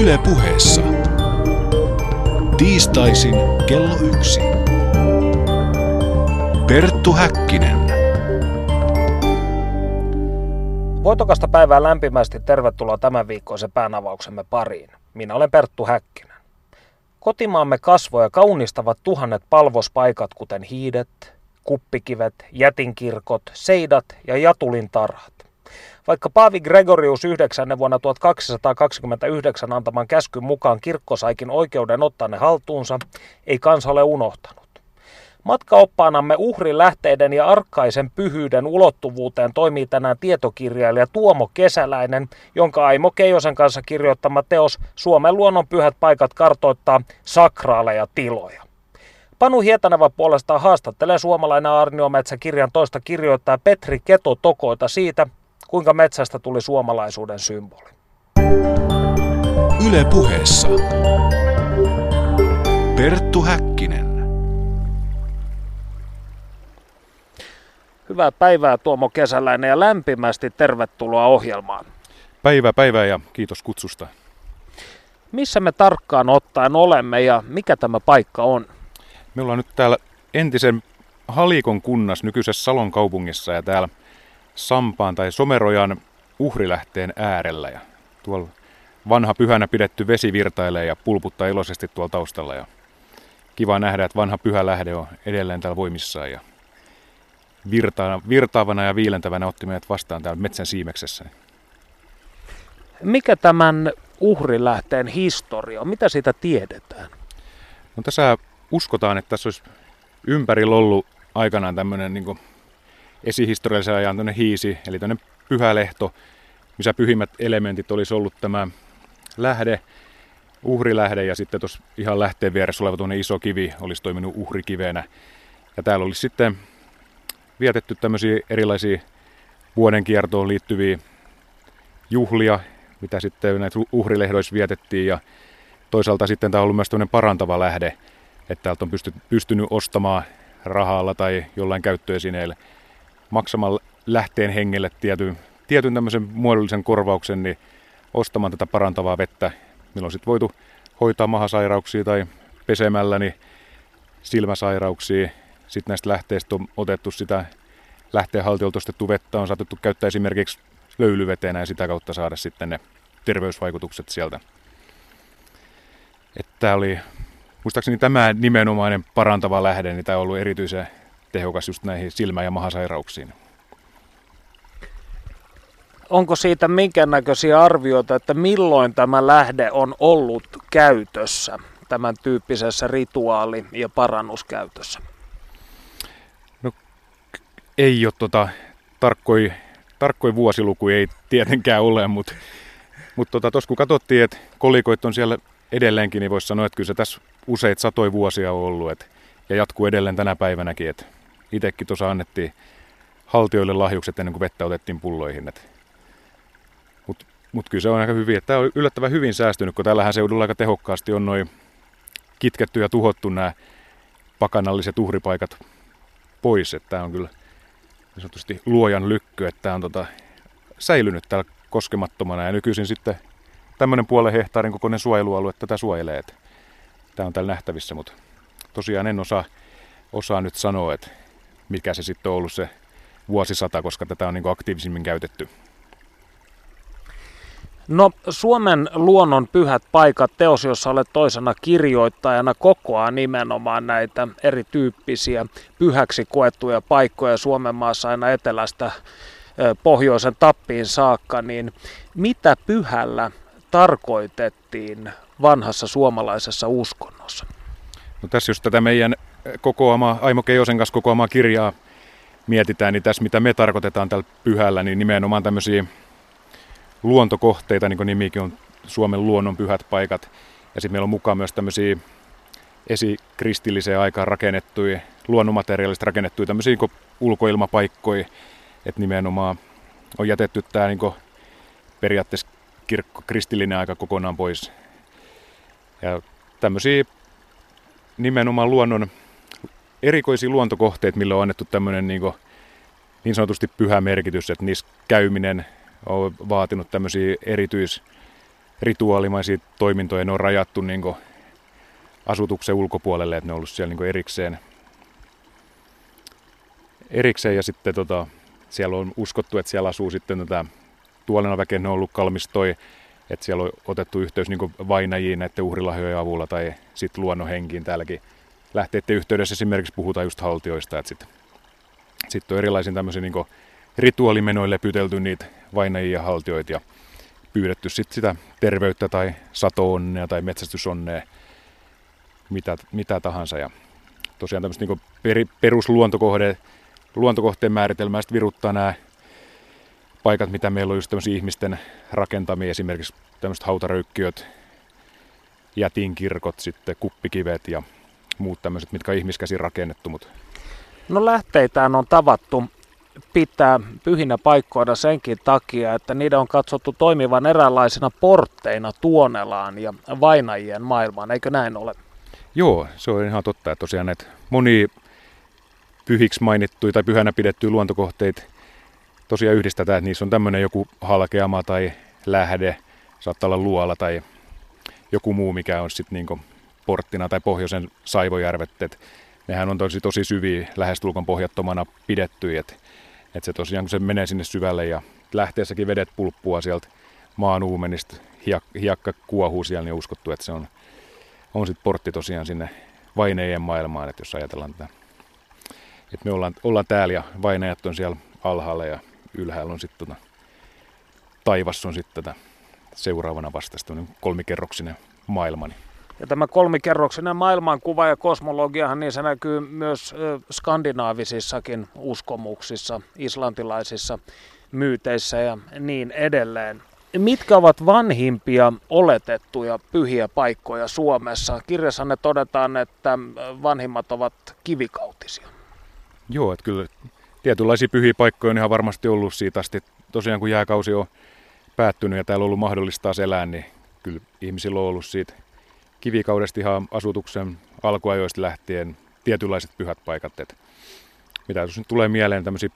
Yle puheessa. Tiistaisin kello yksi. Perttu Häkkinen. Voitokasta päivää lämpimästi tervetuloa tämän viikkoisen päänavauksemme pariin. Minä olen Perttu Häkkinen. Kotimaamme kasvoja kaunistavat tuhannet palvospaikat kuten hiidet, kuppikivet, jätinkirkot, seidat ja jatulin tarhat. Vaikka Paavi Gregorius 9. vuonna 1229 antaman käskyn mukaan kirkko saikin oikeuden ottaa ne haltuunsa, ei kansa ole unohtanut. Matkaoppaanamme uhrin lähteiden ja arkkaisen pyhyyden ulottuvuuteen toimii tänään tietokirjailija Tuomo Kesäläinen, jonka Aimo Keijosen kanssa kirjoittama teos Suomen luonnon pyhät paikat kartoittaa sakraaleja tiloja. Panu Hietaneva puolestaan haastattelee suomalainen Arniometsä kirjan toista kirjoittaa Petri Keto Tokoita siitä, kuinka metsästä tuli suomalaisuuden symboli. Yle puheessa. Perttu Häkkinen. Hyvää päivää Tuomo Kesäläinen ja lämpimästi tervetuloa ohjelmaan. Päivää päivää ja kiitos kutsusta. Missä me tarkkaan ottaen olemme ja mikä tämä paikka on? Me ollaan nyt täällä entisen Halikon kunnas nykyisessä Salon kaupungissa ja täällä Sampaan tai Somerojan uhrilähteen äärellä. Ja tuolla vanha pyhänä pidetty vesi virtailee ja pulputtaa iloisesti tuolla taustalla. Ja kiva nähdä, että vanha pyhä lähde on edelleen täällä voimissaan ja virtaavana, virtaavana ja viilentävänä otti meidät vastaan täällä metsän siimeksessä. Mikä tämän uhrilähteen historia on? Mitä siitä tiedetään? No tässä uskotaan, että tässä olisi ympärillä ollut aikanaan tämmöinen niin esihistoriallisen ajan hiisi, eli tämmöinen pyhälehto, missä pyhimmät elementit olisi ollut tämä lähde, uhrilähde ja sitten tuossa ihan lähteen vieressä oleva tuonne iso kivi olisi toiminut uhrikivenä. Ja täällä olisi sitten vietetty tämmöisiä erilaisia vuoden kiertoon liittyviä juhlia, mitä sitten näitä uhrilehdoissa vietettiin ja toisaalta sitten tämä on ollut myös tämmöinen parantava lähde, että täältä on pysty, pystynyt ostamaan rahalla tai jollain käyttöesineellä maksamalla lähteen hengelle tietyn, tietyn tämmöisen muodollisen korvauksen, niin ostamaan tätä parantavaa vettä, milloin sitten voitu hoitaa mahasairauksia tai pesemällä niin silmäsairauksia. Sitten näistä lähteistä on otettu sitä lähteen haltiolta ostettu vettä, on saatettu käyttää esimerkiksi löylyvetenä ja sitä kautta saada sitten ne terveysvaikutukset sieltä. Että oli, muistaakseni tämä nimenomainen parantava lähde, niin tämä on ollut erityisen tehokas just näihin silmä- ja mahasairauksiin. Onko siitä minkä näköisiä arvioita, että milloin tämä lähde on ollut käytössä, tämän tyyppisessä rituaali- ja parannuskäytössä? No ei ole tota, tarkkoi, tarkkoi vuosiluku ei tietenkään ole, mutta mutta tuossa tota, kun katsottiin, että kolikoit on siellä edelleenkin, niin voisi sanoa, että kyllä se tässä useita satoja vuosia on ollut et, ja jatkuu edelleen tänä päivänäkin. Et itsekin tuossa annettiin haltioille lahjukset ennen kuin vettä otettiin pulloihin. Mutta mut kyllä se on aika hyvin. Tämä on yllättävän hyvin säästynyt, kun tällähän seudulla aika tehokkaasti on noin kitketty ja tuhottu nämä pakanalliset uhripaikat pois. Tämä on kyllä niin sanotusti luojan lykky, että tämä on tota, säilynyt täällä koskemattomana. Ja nykyisin sitten tämmöinen puolen hehtaarin kokoinen suojelualue tätä suojelee. Tämä on täällä nähtävissä, mutta tosiaan en osaa, osaa nyt sanoa, että mikä se sitten on ollut se vuosisata, koska tätä on niin aktiivisimmin käytetty. No Suomen luonnon pyhät paikat, teos, jossa olet toisena kirjoittajana, kokoaa nimenomaan näitä erityyppisiä pyhäksi koettuja paikkoja Suomen maassa aina etelästä pohjoisen tappiin saakka, niin mitä pyhällä tarkoitettiin vanhassa suomalaisessa uskonnossa? No tässä jos tätä meidän kokoamaa, Aimo Keijosen kanssa kokoamaa kirjaa mietitään, niin tässä mitä me tarkoitetaan tällä pyhällä, niin nimenomaan tämmöisiä luontokohteita, niin kuin nimikin on Suomen luonnon pyhät paikat. Ja sitten meillä on mukaan myös tämmöisiä esikristilliseen aikaan rakennettuja, luonnonmateriaalista rakennettuja tämmöisiä niin ulkoilmapaikkoja, että nimenomaan on jätetty tämä niin periaatteessa kirkko, kristillinen aika kokonaan pois. Ja tämmöisiä nimenomaan luonnon erikoisia luontokohteita, millä on annettu tämmöinen niin, niin sanotusti pyhä merkitys, että niissä käyminen on vaatinut tämmöisiä erityisrituaalimaisia toimintoja. Ne on rajattu niin asutuksen ulkopuolelle, että ne on ollut siellä niin erikseen. erikseen ja sitten tota, siellä on uskottu, että siellä asuu sitten tätä tuolena väkeä, ne on ollut kalmistoi, että siellä on otettu yhteys niin vainajiin näiden uhrilahjojen avulla tai sitten luonnonhenkiin täälläkin lähteiden yhteydessä esimerkiksi puhutaan just haltioista, että sitten sit on erilaisiin tämmöisiin niin rituaalimenoille pytelty niitä vainajia haltioita ja pyydetty sit sitä terveyttä tai sato-onnea tai metsästysonnea, mitä, mitä tahansa. Ja tosiaan tämmöistä niin per, perusluontokohde, luontokohteen määritelmää viruttaa nämä paikat, mitä meillä on just tämmöisiä ihmisten rakentamia, esimerkiksi tämmöiset hautaröykkiöt, jätinkirkot, sitten kuppikivet ja muut tämmöiset, mitkä on ihmiskäsin rakennettu. Mutta... No lähteitään on tavattu pitää pyhinä paikkoina senkin takia, että niiden on katsottu toimivan eräänlaisena portteina Tuonelaan ja vainajien maailmaan, eikö näin ole? Joo, se on ihan totta, että tosiaan näitä moni pyhiksi mainittuja tai pyhänä pidettyjä luontokohteita tosiaan yhdistetään, että niissä on tämmöinen joku halkeama tai lähde, saattaa olla luola tai joku muu, mikä on sitten niinku porttina tai pohjoisen Saivojärvet. Et nehän on tosi, tosi syviä, lähestulkon pohjattomana pidettyjä. Et, et se tosiaan, kun se menee sinne syvälle ja lähteessäkin vedet pulppua sieltä maan uumenista, hiak, hiakka kuohuu siellä, niin uskottu, että se on, on sitten portti tosiaan sinne vainejen maailmaan, että jos ajatellaan tätä. Että me ollaan, ollaan täällä ja vainajat on siellä alhaalla ja ylhäällä on sitten tota, taivas on sitten tätä seuraavana vasta kolmikerroksinen maailma. Ja tämä kolmikerroksinen maailmankuva ja kosmologiahan, niin se näkyy myös skandinaavisissakin uskomuksissa, islantilaisissa myyteissä ja niin edelleen. Mitkä ovat vanhimpia oletettuja pyhiä paikkoja Suomessa? Kirjassanne todetaan, että vanhimmat ovat kivikautisia. Joo, että kyllä tietynlaisia pyhiä paikkoja on ihan varmasti ollut siitä asti. Tosiaan kun jääkausi on päättynyt ja täällä on ollut mahdollista elää, niin kyllä ihmisillä on ollut siitä kivikaudesta ihan asutuksen alkuajoista lähtien tietynlaiset pyhät paikat. Et mitä jos nyt tulee mieleen tämmöisiä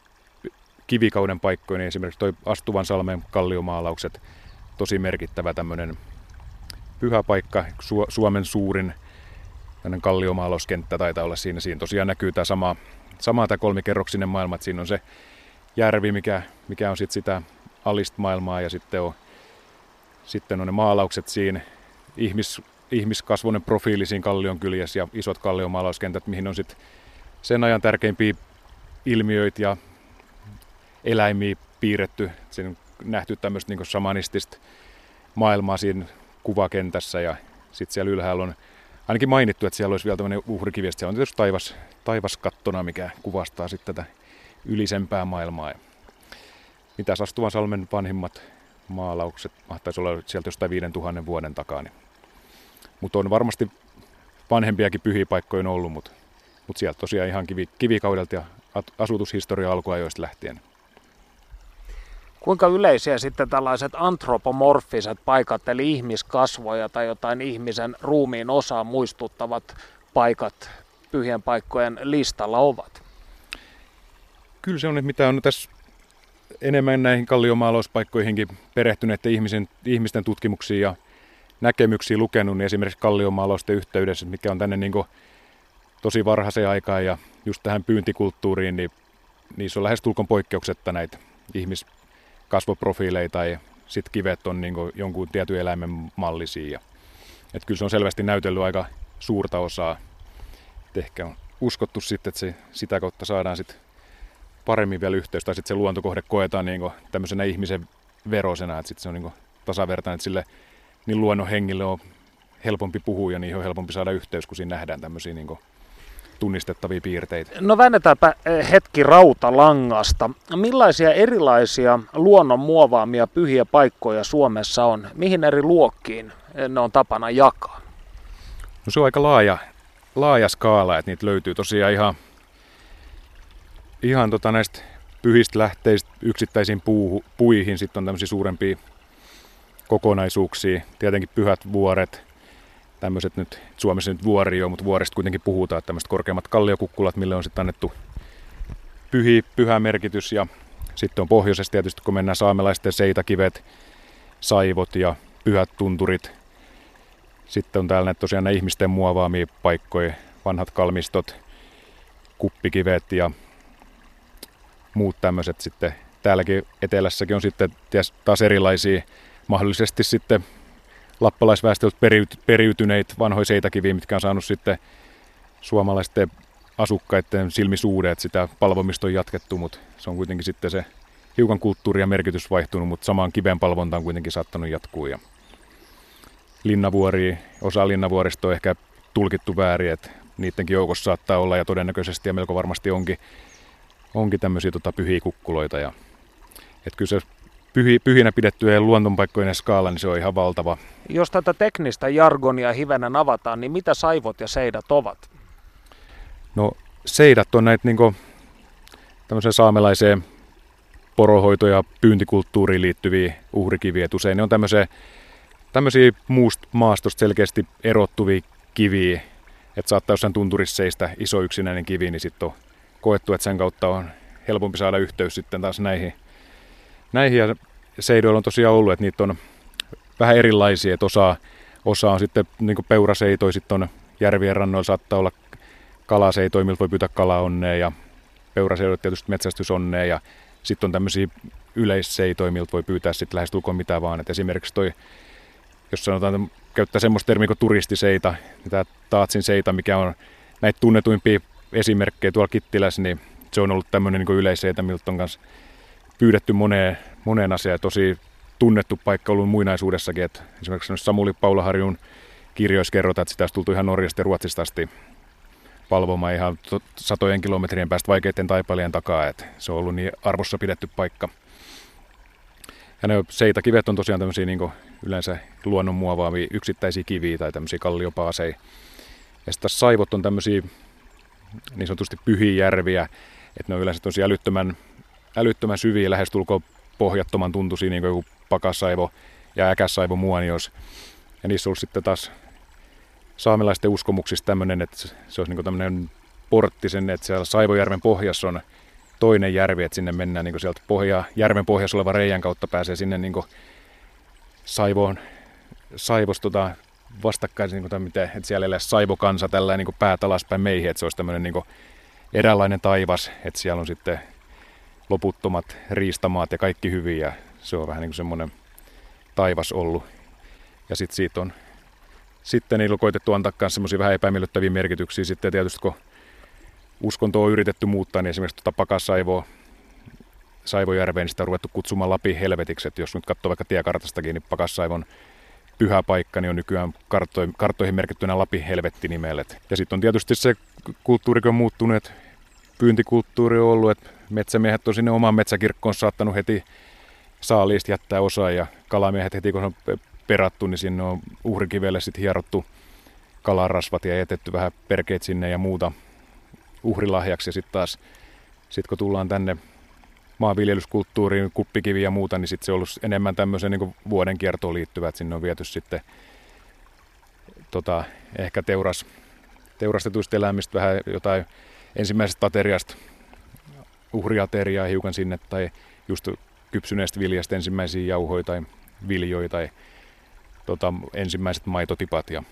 kivikauden paikkoja, niin esimerkiksi toi Astuvan salmen kalliomaalaukset, tosi merkittävä tämmöinen pyhä paikka, Su- Suomen suurin kalliomaalauskenttä taitaa olla siinä. Siinä tosiaan näkyy tämä sama, sama tämä kolmikerroksinen maailma, että siinä on se järvi, mikä, mikä on sitten sitä alist-maailmaa ja sitten on, sitten on ne maalaukset siinä, ihmis, ihmiskasvoinen profiili siinä kallion kyljessä ja isot kalliomaalauskentät, mihin on sitten sen ajan tärkeimpiä ilmiöitä ja eläimiä piirretty. Siinä on nähty tämmöistä niin samanistista maailmaa siinä kuvakentässä ja sitten siellä ylhäällä on ainakin mainittu, että siellä olisi vielä tämmöinen uhrikivi, siellä on tietysti taivas, taivaskattona, mikä kuvastaa sitten tätä ylisempää maailmaa. Mitä Astuvan salmen vanhimmat maalaukset mahtaisi olla sieltä jostain 5000 vuoden takaa. Niin. Mutta on varmasti vanhempiakin pyhiä paikkoja ollut, mutta, mutta sieltä tosiaan ihan kivi, kivikaudelta ja asutushistoria alkuajoista lähtien. Kuinka yleisiä sitten tällaiset antropomorfiset paikat, eli ihmiskasvoja tai jotain ihmisen ruumiin osaa muistuttavat paikat pyhien paikkojen listalla ovat? Kyllä se on, että mitä on tässä enemmän näihin kalliomaalauspaikkoihinkin perehtyneiden ihmisen, ihmisten tutkimuksiin ja näkemyksiä lukenut, niin esimerkiksi kalliomaalausten yhteydessä, mikä on tänne niin tosi varhaiseen aikaan ja just tähän pyyntikulttuuriin, niin niissä on lähes tulkon poikkeuksetta näitä ihmiskasvoprofiileita tai sitten kivet on niin jonkun tietyn eläimen mallisia. Että kyllä se on selvästi näytellyt aika suurta osaa. Et ehkä on uskottu sitten, että se, sitä kautta saadaan sitten paremmin vielä yhteys, tai sitten se luontokohde koetaan niin tämmöisenä ihmisen verosena, että sitten se on niin tasavertainen, että sille niin luonnon hengille on helpompi puhua ja niihin on helpompi saada yhteys, kun siinä nähdään tämmöisiä niin tunnistettavia piirteitä. No väännetäänpä eh, hetki rautalangasta. Millaisia erilaisia luonnon muovaamia pyhiä paikkoja Suomessa on? Mihin eri luokkiin ne on tapana jakaa? No se on aika laaja, laaja skaala, että niitä löytyy tosiaan ihan ihan tota näistä pyhistä lähteistä yksittäisiin puuhu, puihin sitten on tämmöisiä suurempia kokonaisuuksia. Tietenkin pyhät vuoret, tämmöiset nyt, Suomessa nyt vuori on, mutta vuoresta kuitenkin puhutaan, että tämmöiset korkeammat kalliokukkulat, mille on sitten annettu pyhi, pyhä merkitys ja sitten on pohjoisessa tietysti, kun mennään saamelaisten seitakivet, saivot ja pyhät tunturit. Sitten on täällä tosiaan ne ihmisten muovaamia paikkoja, vanhat kalmistot, kuppikivet ja muut tämmöiset sitten. Täälläkin etelässäkin on sitten taas erilaisia, mahdollisesti sitten lappalaisväestöltä periytyneitä vanhoja seitakiviä, mitkä on saanut sitten suomalaisten asukkaiden silmisuudet, sitä palvomista on jatkettu, mutta se on kuitenkin sitten se hiukan kulttuuri ja merkitys vaihtunut, mutta samaan kiven palvonta on kuitenkin saattanut jatkuu. Ja linnavuori, osa linnavuorista on ehkä tulkittu väärin, että niidenkin joukossa saattaa olla ja todennäköisesti ja melko varmasti onkin, onkin tämmöisiä tota, pyhiä kukkuloita. Ja, että kyllä se pyhi, pyhinä pidettyjen luontonpaikkojen skaala, niin se on ihan valtava. Jos tätä teknistä jargonia hivenen avataan, niin mitä saivot ja seidat ovat? No seidat on näitä niin tämmöiseen saamelaiseen porohoito- ja pyyntikulttuuriin liittyviä uhrikiviä. Et usein ne on tämmöisiä, tämmöisiä muusta maastosta selkeästi erottuvia kiviä. Että saattaa jossain tunturissa seistä iso yksinäinen kivi, niin sitten on koettu, että sen kautta on helpompi saada yhteys sitten taas näihin. Näihin ja seidoilla on tosiaan ollut, että niitä on vähän erilaisia, että osa, osa on sitten niin peuraseitoi, sitten on järvien rannoilla saattaa olla kalaseitoi, miltä voi pyytää kalaonnea ja peuraseidot tietysti metsästysonnea ja sitten on tämmöisiä yleisseitoja, miltä voi pyytää sitten lähestulkoon mitä vaan. Et esimerkiksi toi, jos sanotaan, käyttää semmoista termiä kuin turistiseita, niin tämä Taatsin seita, mikä on näitä tunnetuimpia esimerkkejä tuolla Kittilässä, niin se on ollut tämmöinen niin yleisseita, miltä on kanssa pyydetty moneen, moneen asiaan. Tosi tunnettu paikka ollut muinaisuudessakin, että esimerkiksi Samuli Paulaharjun kirjoissa kerrotaan, että sitä olisi tultu ihan Norjasta ja Ruotsista asti palvomaan ihan satojen kilometrien päästä vaikeiden taipalien takaa, että se on ollut niin arvossa pidetty paikka. Ja ne seitakivet on tosiaan tämmöisiä niin yleensä luonnon muovaavia yksittäisiä kiviä tai tämmöisiä kalliopaaseja. Ja sitten saivot on tämmöisiä niin sanotusti pyhiä järviä, että ne on yleensä tosi älyttömän, älyttömän syviä, lähestulkoon pohjattoman tuntuisia, niin kuin joku pakasaivo ja äkäsaivo muonios. Ja niissä on ollut sitten taas saamelaisten uskomuksista tämmöinen, että se olisi niin tämmöinen portti sen, että siellä Saivojärven pohjassa on toinen järvi, että sinne mennään niin sieltä pohja, järven pohjassa oleva reijän kautta pääsee sinne niin Saivoon, Saivos tota, vastakkain, niin kuin, miten, että siellä elää Saivokansa tällä niin päät alaspäin meihin, että se olisi tämmöinen niin eräänlainen taivas, että siellä on sitten loputtomat riistamaat ja kaikki hyviä. Se on vähän niin kuin semmoinen taivas ollut. Ja sitten siitä on sitten niillä on koitettu antaa myös semmoisia vähän epämiellyttäviä merkityksiä. Sitten tietysti kun uskonto on yritetty muuttaa, niin esimerkiksi tuota Pakassaivoa Saivojärveen, niin sitä on ruvettu kutsumaan Lapin helvetiksi. Että jos nyt katsoo vaikka tiekartastakin, niin Pakassaivon pyhä paikka niin on nykyään karttoihin, merkittynä Lapin helvetti nimellä. Ja sitten on tietysti se kulttuuri, on muuttunut, pyyntikulttuuri on ollut, että metsämiehet on sinne oman metsäkirkkoon saattanut heti saaliista jättää osaa ja kalamiehet heti kun on perattu, niin sinne on uhrikivelle sitten hierottu kalarasvat ja jätetty vähän perkeet sinne ja muuta uhrilahjaksi. Ja sitten taas, sit kun tullaan tänne maanviljelyskulttuuriin, kuppikivi ja muuta, niin sitten se on ollut enemmän tämmöisen niin vuoden kiertoon liittyvä, että sinne on viety sitten tota, ehkä teuras, teurastetuista eläimistä vähän jotain ensimmäisestä ateriasta, uhriateriaa hiukan sinne, tai just kypsyneestä viljasta ensimmäisiä jauhoja tai viljoja tai tota, ensimmäiset maitotipat ja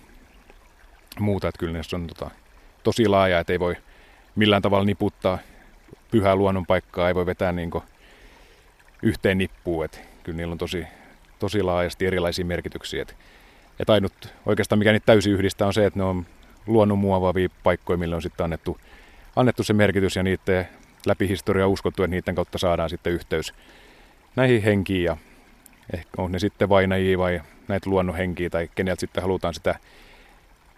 muuta. Että kyllä ne on tota, tosi laaja, että ei voi millään tavalla niputtaa pyhää luonnonpaikkaa, ei voi vetää niin yhteen nippuun. Että kyllä niillä on tosi, tosi laajasti erilaisia merkityksiä. Että, et ainut oikeastaan mikä niitä täysin yhdistää on se, että ne on luonnon muovaavia paikkoja, millä on sitten annettu, annettu se merkitys ja niiden läpi historia uskottu, että niiden kautta saadaan sitten yhteys näihin henkiin ja ehkä on ne sitten vainajia vai näitä luonnonhenkiä tai keneltä sitten halutaan sitä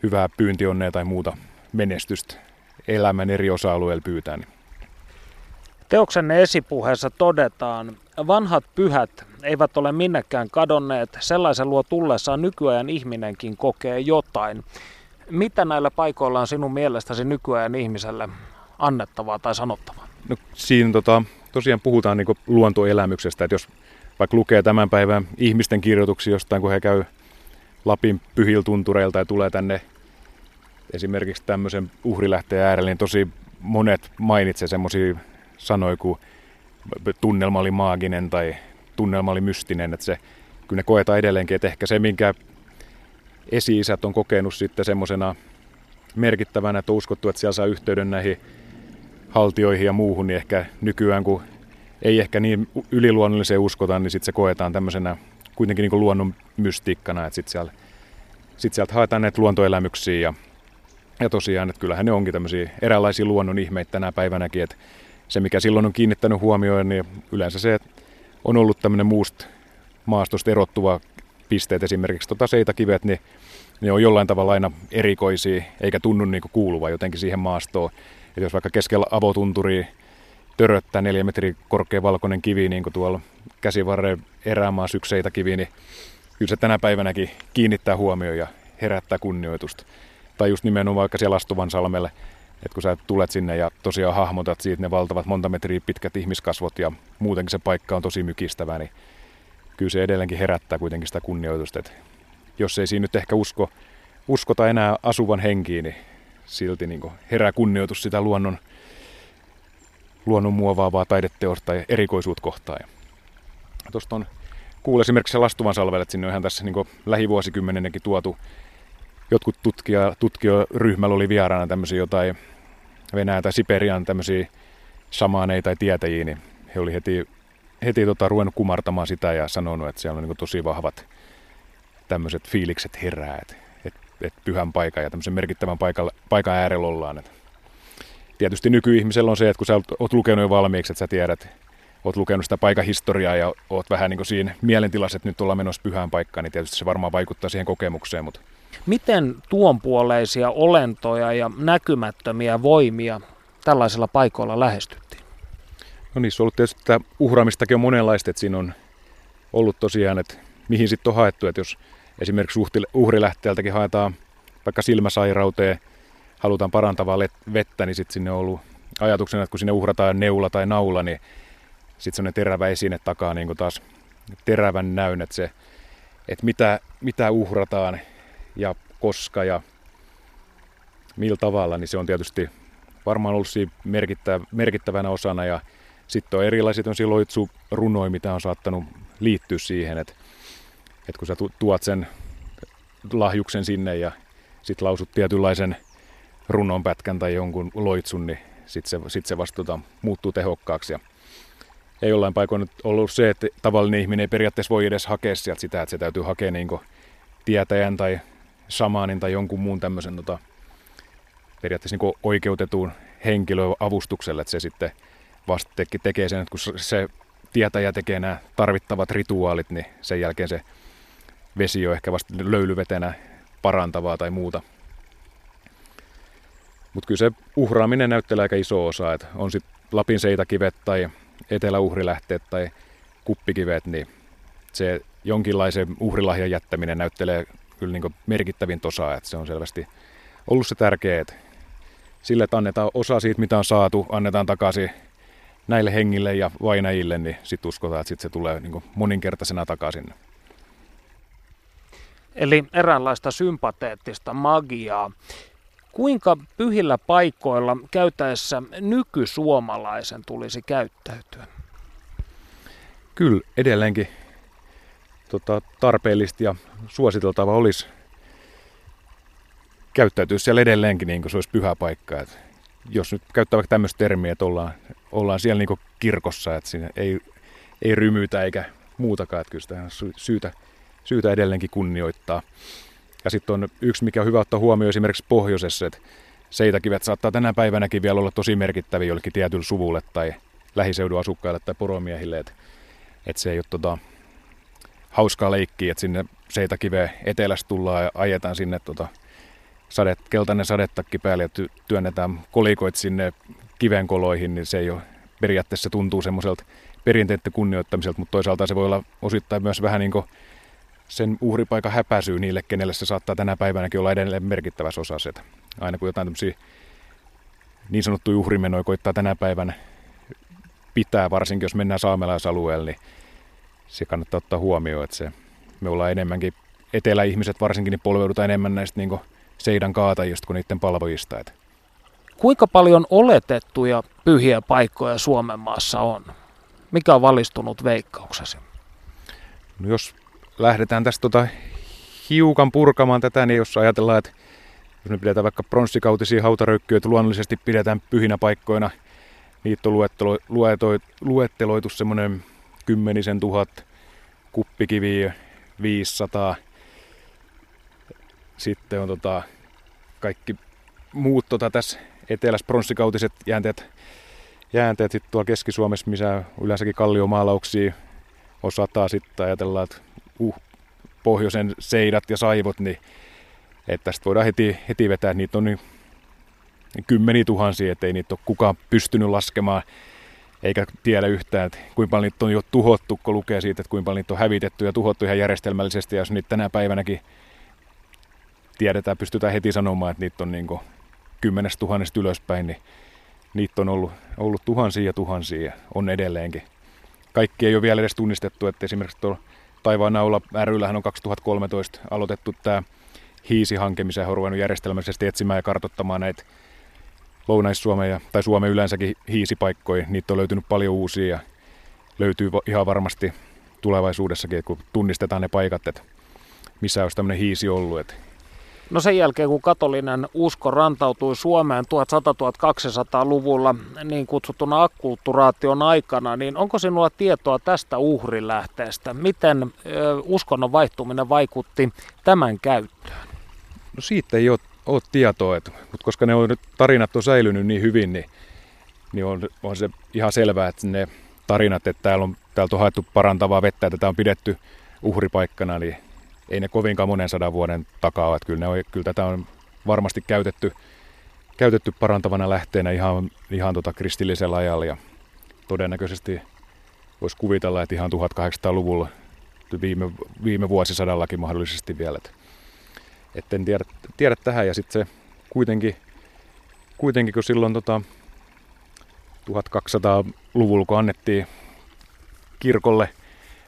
hyvää pyyntionnea tai muuta menestystä elämän eri osa-alueilla pyytää. Niin. Teoksenne esipuheessa todetaan, vanhat pyhät eivät ole minnekään kadonneet, sellaisen luo tullessaan nykyajan ihminenkin kokee jotain. Mitä näillä paikoilla on sinun mielestäsi nykyajan ihmiselle annettavaa tai sanottavaa? No, siinä tota, tosiaan puhutaan niin luontoelämyksestä, että jos vaikka lukee tämän päivän ihmisten kirjoituksia jostain, kun he käy Lapin pyhiltuntureilta ja tulee tänne esimerkiksi tämmöisen uhrilähteen äärelle, niin tosi monet mainitsee semmoisia sanoja kuin tunnelma oli maaginen tai tunnelma oli mystinen, että se, kyllä ne koetaan edelleenkin, että ehkä se, minkä esi-isät on kokenut sitten semmoisena merkittävänä, että on uskottu, että siellä saa yhteyden näihin haltioihin ja muuhun, niin ehkä nykyään, kun ei ehkä niin yliluonnolliseen uskota, niin sitten se koetaan tämmöisenä kuitenkin niin luonnon mystiikkana, että sitten siellä, sit sieltä haetaan näitä luontoelämyksiä ja, ja tosiaan, että kyllähän ne onkin tämmöisiä eräänlaisia luonnon ihmeitä tänä päivänäkin, että se mikä silloin on kiinnittänyt huomioon, niin yleensä se, että on ollut tämmöinen muusta maastosta erottuva pisteet, esimerkiksi tota seitakivet, niin ne on jollain tavalla aina erikoisia, eikä tunnu niin kuuluva jotenkin siihen maastoon. Että jos vaikka keskellä avotunturi töröttää neljä metri korkea valkoinen kivi, niin kuin tuolla käsivarren erämaa sykseitä kivi, niin kyllä se tänä päivänäkin kiinnittää huomioon ja herättää kunnioitusta. Tai just nimenomaan vaikka siellä Astuvan salmelle, että kun sä tulet sinne ja tosiaan hahmotat siitä ne valtavat monta metriä pitkät ihmiskasvot ja muutenkin se paikka on tosi mykistävä, niin kyllä se edelleenkin herättää kuitenkin sitä kunnioitusta. Että jos ei siinä nyt ehkä usko, uskota enää asuvan henkiin, niin silti niin herää kunnioitus sitä luonnon, luonnon muovaavaa taideteosta tai erikoisuutta kohtaan. Tuosta on kuullut esimerkiksi Lastuvan salvelle, että sinne on ihan tässä niin lähivuosikymmenenkin tuotu. Jotkut tutkija, tutkijaryhmällä oli vieraana tämmöisiä jotain Venäjä tai Siperian tämmöisiä samaaneita tai tietäjiä, niin he oli heti, heti tota, ruvennut kumartamaan sitä ja sanonut, että siellä on niin tosi vahvat tämmöiset fiilikset herää, että et, et pyhän paikan ja tämmöisen merkittävän paikan, paikan äärellä ollaan. Et tietysti nykyihmisellä on se, että kun sä oot lukenut jo valmiiksi, että sä tiedät, oot lukenut sitä paikan historiaa ja oot vähän niin kuin siinä mielentilassa, että nyt ollaan menossa pyhään paikkaan, niin tietysti se varmaan vaikuttaa siihen kokemukseen. Mutta... Miten tuonpuoleisia olentoja ja näkymättömiä voimia tällaisilla paikoilla lähestyttiin? No niissä on ollut tietysti että uhraamistakin on monenlaista, että siinä on ollut tosiaan, että mihin sitten on haettu, että jos esimerkiksi uhrilähteeltäkin haetaan vaikka silmäsairauteen, halutaan parantavaa vettä, niin sitten sinne on ollut ajatuksena, että kun sinne uhrataan neula tai naula, niin sitten semmoinen terävä esine takaa niin taas terävän näyn, että, se, että mitä, mitä uhrataan ja koska ja millä tavalla, niin se on tietysti varmaan ollut siinä merkittävänä osana. Ja sitten on erilaisia loitsurunoja, mitä on saattanut liittyä siihen, että, että kun sä tuot sen lahjuksen sinne ja sitten lausut tietynlaisen runonpätkän tai jonkun loitsun, niin sitten se, sit se vasta tota, muuttuu tehokkaaksi. Ja ei jollain paikoin ollut se, että tavallinen ihminen ei periaatteessa voi edes hakea sieltä sitä, että se täytyy hakea niin tietäjän tai samaanin tai jonkun muun tämmöisen tota, periaatteessa niin oikeutetun henkilön avustukselle, että se sitten vasta tekee sen, että kun se tietäjä tekee nämä tarvittavat rituaalit, niin sen jälkeen se vesi on ehkä vasta löylyvetenä parantavaa tai muuta. Mutta kyllä se uhraaminen näyttelee aika iso osa, että on sitten Lapin seitakivet tai eteläuhrilähteet tai kuppikivet, niin se jonkinlaisen uhrilahjan jättäminen näyttelee kyllä niin merkittävin osa, että se on selvästi ollut se tärkeä, että sille, että annetaan osa siitä, mitä on saatu, annetaan takaisin näille hengille ja vainajille, niin sitten uskotaan, että sit se tulee niin moninkertaisena takaisin. Eli eräänlaista sympateettista magiaa. Kuinka pyhillä paikoilla käytäessä nykysuomalaisen tulisi käyttäytyä? Kyllä, edelleenkin tota, tarpeellista ja suositeltava olisi käyttäytyä siellä edelleenkin niin kuin se olisi pyhä paikka. Et jos nyt käyttää vaikka tämmöistä termiä, että ollaan, ollaan siellä niin kirkossa, että siinä ei, ei rymytä eikä muutakaan, että kyllä sitä on syytä, syytä edelleenkin kunnioittaa. Ja sitten on yksi, mikä on hyvä ottaa huomioon esimerkiksi pohjoisessa, että seitäkivet saattaa tänä päivänäkin vielä olla tosi merkittäviä jollekin tietylle suvulle tai lähiseudun asukkaille tai poromiehille, että, että se ei ole tota, hauskaa leikkiä, että sinne seitäkiveen etelästä tullaan ja ajetaan sinne tota, sadet, keltainen sadetakki päälle ja ty, työnnetään kolikoit sinne kivenkoloihin, niin se ei ole periaatteessa tuntuu semmoiselta perinteiden kunnioittamiselta, mutta toisaalta se voi olla osittain myös vähän niin kuin sen uhripaikan häpäisyy niille, kenelle se saattaa tänä päivänäkin olla edelleen merkittävässä osassa. Että aina kun jotain tämmöisiä niin sanottuja uhrimenoja koittaa tänä päivänä pitää, varsinkin jos mennään saamelaisalueelle, niin se kannattaa ottaa huomioon, että se, me ollaan enemmänkin, eteläihmiset varsinkin, niin polveudutaan enemmän näistä niin seidan kaatajista kuin niiden palvojista. Kuinka paljon oletettuja pyhiä paikkoja Suomen maassa on? Mikä on valistunut veikkauksesi? No jos lähdetään tästä tota hiukan purkamaan tätä, niin jos ajatellaan, että jos me pidetään vaikka pronssikautisia hautaröykkyjä, luonnollisesti pidetään pyhinä paikkoina, niitä on luettelo, luetoi, luetteloitu semmoinen kymmenisen tuhat kuppikiviä, 500. Sitten on tota, kaikki muut tota, tässä etelässä pronssikautiset jäänteet, jäänteet sitten tuolla Keski-Suomessa, missä yleensäkin kalliomaalauksia on sataa sitten ajatellaan, että uh, pohjoisen seidat ja saivot, niin että tästä voidaan heti, heti vetää, että niitä on niin kymmeniä tuhansia, ettei niitä ole kukaan pystynyt laskemaan, eikä tiedä yhtään, että kuinka paljon niitä on jo tuhottu, kun lukee siitä, että kuinka paljon niitä on hävitetty ja tuhottu ihan järjestelmällisesti, ja jos niitä tänä päivänäkin tiedetään, pystytään heti sanomaan, että niitä on niin kymmenestä tuhannesta ylöspäin, niin niitä on ollut, ollut tuhansia ja tuhansia, on edelleenkin. Kaikki ei ole vielä edes tunnistettu, että esimerkiksi tuolla Taivaan naula ryllähän on 2013 aloitettu tämä hiisihanke, missä on ruvennut järjestelmällisesti etsimään ja kartottamaan näitä Lounais-Suomen ja, tai Suomen yleensäkin hiisipaikkoja. Niitä on löytynyt paljon uusia ja löytyy ihan varmasti tulevaisuudessakin, kun tunnistetaan ne paikat, että missä olisi tämmöinen hiisi ollut. Että No sen jälkeen, kun katolinen usko rantautui Suomeen 1100-1200-luvulla niin kutsuttuna akkulturaation aikana, niin onko sinulla tietoa tästä uhrilähteestä? Miten ö, uskonnon vaihtuminen vaikutti tämän käyttöön? No siitä ei ole, ole tietoa, että, mutta koska ne on nyt, tarinat on säilynyt niin hyvin, niin, niin on, on se ihan selvää, että ne tarinat, että täällä on, täältä on haettu parantavaa vettä, että tämä on pidetty uhripaikkana, niin ei ne kovinkaan monen sadan vuoden takaa ole. Kyllä, ne on, kyllä tätä on varmasti käytetty, käytetty parantavana lähteenä ihan, ihan tota kristillisellä ajalla ja todennäköisesti voisi kuvitella, että ihan 1800-luvulla viime, viime vuosisadallakin mahdollisesti vielä. Et, et en tiedä, tiedä tähän ja sitten se kuitenkin, kuitenkin kun silloin tota, 1200-luvulla kun annettiin kirkolle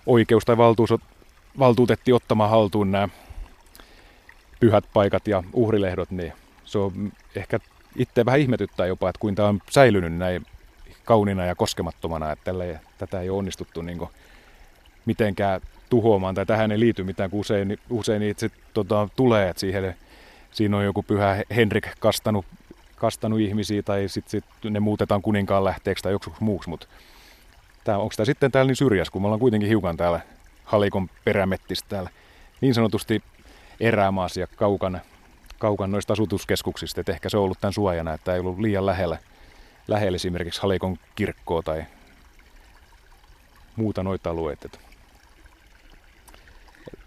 oikeus tai valtuus valtuutettiin ottamaan haltuun nämä pyhät paikat ja uhrilehdot, niin se on ehkä itse vähän ihmetyttää jopa, että kuinka tämä on säilynyt näin kauniina ja koskemattomana, että tälle, tätä ei ole onnistuttu niin mitenkään tuhoamaan, tai tähän ei liity mitään, kun usein, usein itse tota, tulee, että siihen, siinä on joku pyhä Henrik kastanut, kastanut ihmisiä, tai sitten sit ne muutetaan kuninkaan lähteeksi tai joku muuksi, mutta tämä, onko tämä sitten täällä niin syrjässä, kun me ollaan kuitenkin hiukan täällä Halikon perämettistä täällä niin sanotusti erämaassa ja kaukana, kaukana noista asutuskeskuksista. että ehkä se on ollut tämän suojana, että ei ollut liian lähellä, lähellä esimerkiksi Halikon kirkkoa tai muuta noita alueita.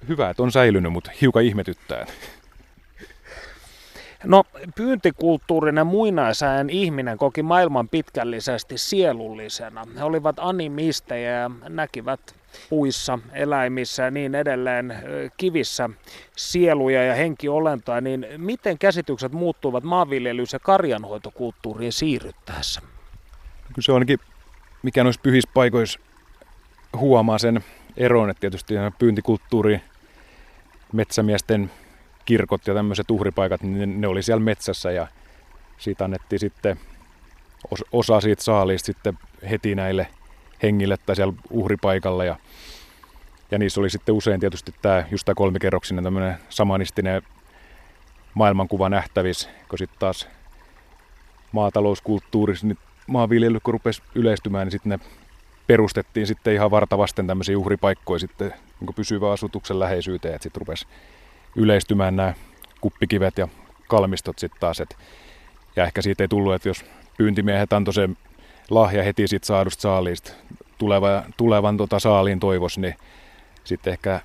Hyvä, että on säilynyt, mutta hiukan ihmetyttää. No, pyyntikulttuurinen muinaisään ihminen koki maailman pitkällisesti sielullisena. He olivat animisteja ja näkivät puissa, eläimissä ja niin edelleen, kivissä sieluja ja henkiolentoja, niin miten käsitykset muuttuivat maanviljelys- ja karjanhoitokulttuuriin siirryttäessä? Kyllä se ainakin, mikä noissa pyhissä paikoissa huomaa sen eron, että tietysti pyyntikulttuuri, metsämiesten kirkot ja tämmöiset uhripaikat, niin ne oli siellä metsässä ja siitä annettiin sitten osa siitä saaliista sitten heti näille hengille tai siellä uhripaikalla. Ja, ja niissä oli sitten usein tietysti tämä, just tämä kolmikerroksinen tämmöinen samanistinen maailmankuva nähtävissä, kun sitten taas maatalouskulttuurissa, niin maanviljely kun rupesi yleistymään, niin sitten ne perustettiin sitten ihan vartavasten tämmöisiä uhripaikkoja sitten niin pysyvän asutuksen läheisyyteen, että sitten rupesi yleistymään nämä kuppikivet ja kalmistot sitten taas. Et, ja ehkä siitä ei tullut, että jos pyyntimiehet antoi sen lahja heti sit saadusta saaliista tuleva, tulevan tota saaliin toivos, niin sitten ehkä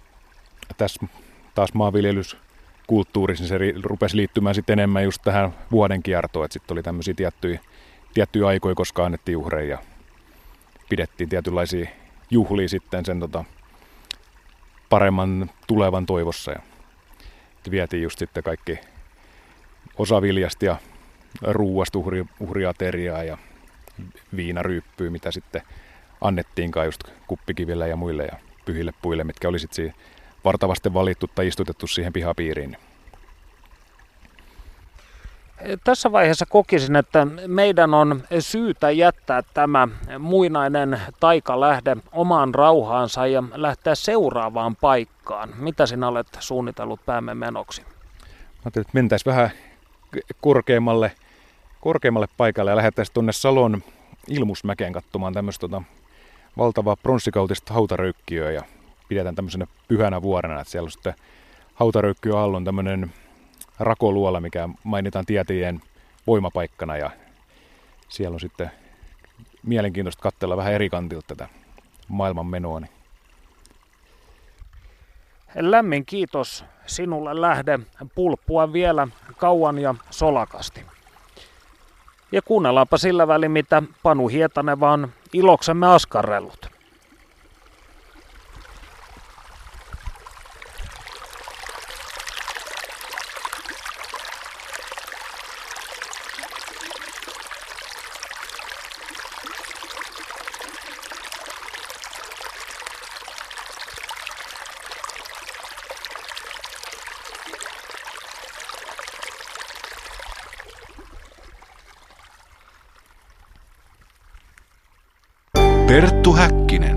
tässä taas maanviljelyskulttuurissa niin se rupesi liittymään sitten enemmän just tähän vuoden kiertoon, että sitten oli tämmöisiä tiettyjä, tiettyjä aikoja, koska annettiin uhreja ja pidettiin tietynlaisia juhlia sitten sen tota, paremman tulevan toivossa ja vietiin just sitten kaikki osa viljasta ja ruuasta uhri, uhriateriaa ja viinaryyppyä, mitä sitten annettiinkaan just kuppikiville ja muille ja pyhille puille, mitkä oli sitten vartavasti valittu tai istutettu siihen pihapiiriin. Tässä vaiheessa kokisin, että meidän on syytä jättää tämä muinainen taikalähde omaan rauhaansa ja lähteä seuraavaan paikkaan. Mitä sinä olet suunnitellut päämme menoksi? Mä ajattelin, että mentäisiin vähän korkeammalle, korkeammalle paikalle ja lähdettäisiin tuonne Salon Ilmusmäkeen katsomaan tämmöistä tota, valtavaa pronssikautista hautaröykkiöä ja pidetään tämmöisenä pyhänä vuorena, että siellä on sitten hautaröykkiö alla on tämmöinen rakoluola, mikä mainitaan tietäjien voimapaikkana ja siellä on sitten mielenkiintoista katsella vähän eri kantilta tätä maailman menoa. Niin. Lämmin kiitos sinulle lähde pulppua vielä kauan ja solakasti. Ja kuunnellaanpa sillä välin, mitä Panu Hietanen vaan iloksemme askarrellut. Perttu Häkkinen.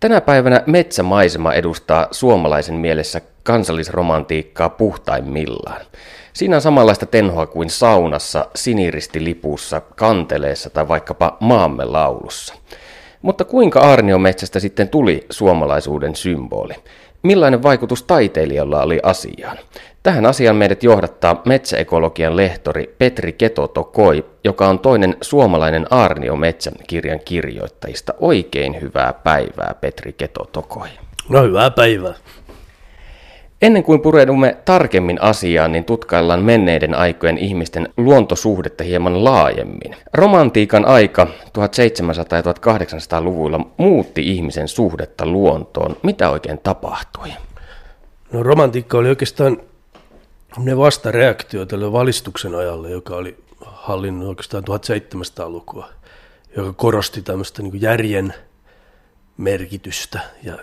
Tänä päivänä metsämaisema edustaa suomalaisen mielessä kansallisromantiikkaa puhtaimmillaan. Siinä on samanlaista tenhoa kuin saunassa, siniristilipussa, kanteleessa tai vaikkapa maamme laulussa. Mutta kuinka aarniometsästä sitten tuli suomalaisuuden symboli? Millainen vaikutus taiteilijalla oli asiaan? Tähän asiaan meidät johdattaa metsäekologian lehtori Petri Ketotokoi, joka on toinen suomalainen Aarnio Metsän kirjan kirjoittajista. Oikein hyvää päivää, Petri Ketotokoi. No hyvää päivää. Ennen kuin pureudumme tarkemmin asiaan, niin tutkaillaan menneiden aikojen ihmisten luontosuhdetta hieman laajemmin. Romantiikan aika 1700- ja 1800-luvuilla muutti ihmisen suhdetta luontoon. Mitä oikein tapahtui? No romantiikka oli oikeastaan ne vastareaktio tälle valistuksen ajalle, joka oli hallinnut oikeastaan 1700-lukua, joka korosti tämmöistä niin järjen merkitystä ja